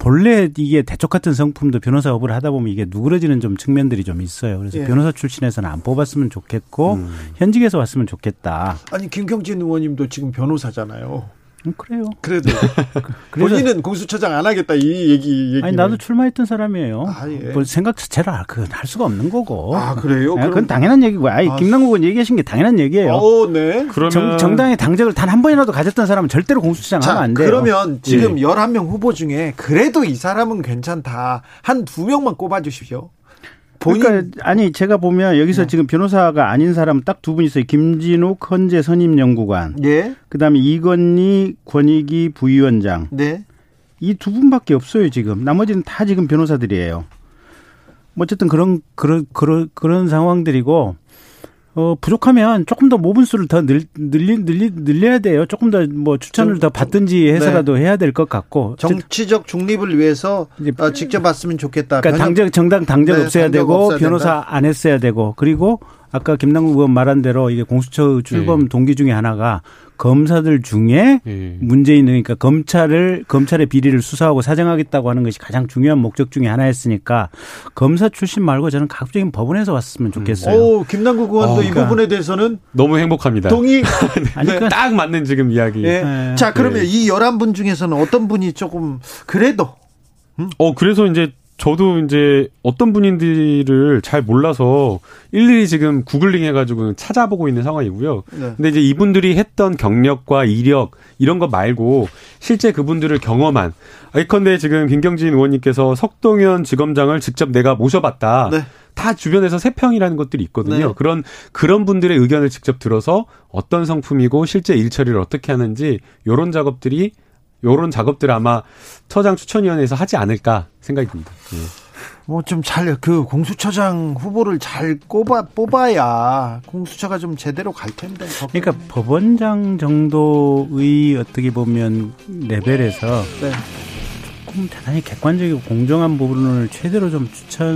본래 이게 대쪽 같은 성품도 변호사 업을 하다 보면 이게 누그러지는 좀 측면들이 좀 있어요. 그래서 예. 변호사 출신에서는 안 뽑았으면 좋겠고 음. 현직에서 왔으면 좋겠다. 아니 김경진 의원님도 지금 변호사잖아요. 음, 그래요. 그래도 본인은 공수처장 안 하겠다 이 얘기 얘기. 아니 나도 출마했던 사람이에요. 아, 예. 뭐 생각 자체를 그할 수가 없는 거고. 아 그래요? 네, 그건 당연한 얘기고. 아니 아, 김남국은 얘기하신 게 당연한 얘기예요. 어, 네. 그러면 정, 당의 당적을 단 한 번이라도 가졌던 사람은 절대로 공수처장 자, 하면 안 돼요. 그러면 지금 예. 11명 후보 중에 그래도 이 사람은 괜찮다. 한 두 명만 꼽아 주십시오. 본인... 그러니까 아니 제가 보면 여기서 네. 지금 변호사가 아닌 사람 딱 두 분 있어요. 김진욱 헌재 선임 연구관. 예. 그다음에 이건희 권익위 부위원장. 네. 이 두 분밖에 없어요 지금. 나머지는 다 지금 변호사들이에요. 뭐 어쨌든 그런 그런 그런 그런 상황들이고 어, 부족하면 조금 더 모분 수를 더 늘, 늘리, 늘리, 늘려야 돼요. 조금 더 뭐 추천을 좀, 더 받든지 해서라도 네. 해야 될 것 같고. 정치적 중립을 위해서 이제, 어, 직접 봤으면 좋겠다. 그러니까 당적, 정당 당적 네, 없어야 당적 되고, 변호사 된다. 안 했어야 되고, 그리고 아까 김남국 의원 말한 대로 이게 공수처 출범 네. 동기 중에 하나가 검사들 중에 예. 문제 있는 그러니까 검찰을 검찰의 비리를 수사하고 사정하겠다고 하는 것이 가장 중요한 목적 중에 하나였으니까 검사 출신 말고 저는 가급적인 법원에서 왔으면 좋겠어요. 오, 김남국 의원도 어, 이 그러니까. 부분에 대해서는 너무 행복합니다. 동의. 아니, 네. 딱 맞는 지금 이야기. 네. 네. 자, 그러면 이 열한 분 중에서는 어떤 분이 조금 그래도 음? 어, 그래서 이제 저도 이제 어떤 분인지를 잘 몰라서 일일이 지금 구글링 해가지고 찾아보고 있는 상황이고요. 네. 근데 이제 이분들이 했던 경력과 이력 이런 거 말고 실제 그분들을 경험한 예컨대 지금 김경진 의원님께서 석동현 지검장을 직접 내가 모셔봤다. 네. 다 주변에서 세평이라는 것들이 있거든요. 네. 그런 그런 분들의 의견을 직접 들어서 어떤 성품이고 실제 일 처리를 어떻게 하는지 요런 작업들이 요런 작업들 아마 처장 추천위원회에서 하지 않을까 생각이 듭니다. 예. 뭐좀 잘 그 공수처장 후보를 잘 꼽아 뽑아야 공수처가 좀 제대로 갈 텐데. 그러니까 법원장 정도의 어떻게 보면 레벨에서 네. 조금 대단히 객관적이고 공정한 부분을 최대로 좀 추천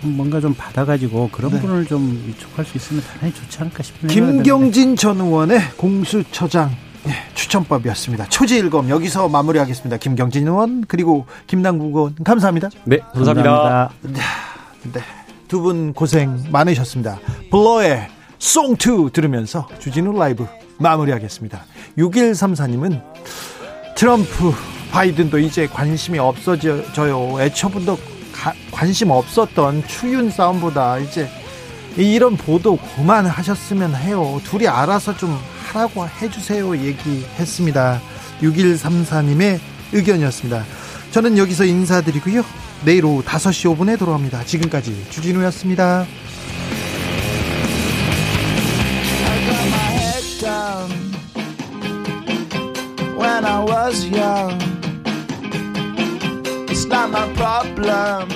좀 뭔가 좀 받아가지고 그런 네. 부분을 좀 위촉할 수 있으면 대단히 좋지 않을까 싶네요. 김경진 전 의원의 공수처장 예, 추천법이었습니다. 초지일검 여기서 마무리하겠습니다. 김경진 의원 그리고 김남국 의원 감사합니다. 네, 감사합니다. 감사합니다. 네, 두 분 고생 많으셨습니다. 블러의 송2 들으면서 주진우 라이브 마무리하겠습니다. 6134님은 트럼프 바이든도 이제 관심이 없어져요. 애초부터 관심 없었던 추윤 싸움보다 이제 이런 보도 그만하셨으면 해요. 둘이 알아서 좀 하라고 해주세요. 얘기했습니다. 6134님의 의견이었습니다. 저는 여기서 인사드리고요. 내일 오후 5시 5분에 돌아옵니다. 지금까지 주진우였습니다. when I was young. It's not my problem.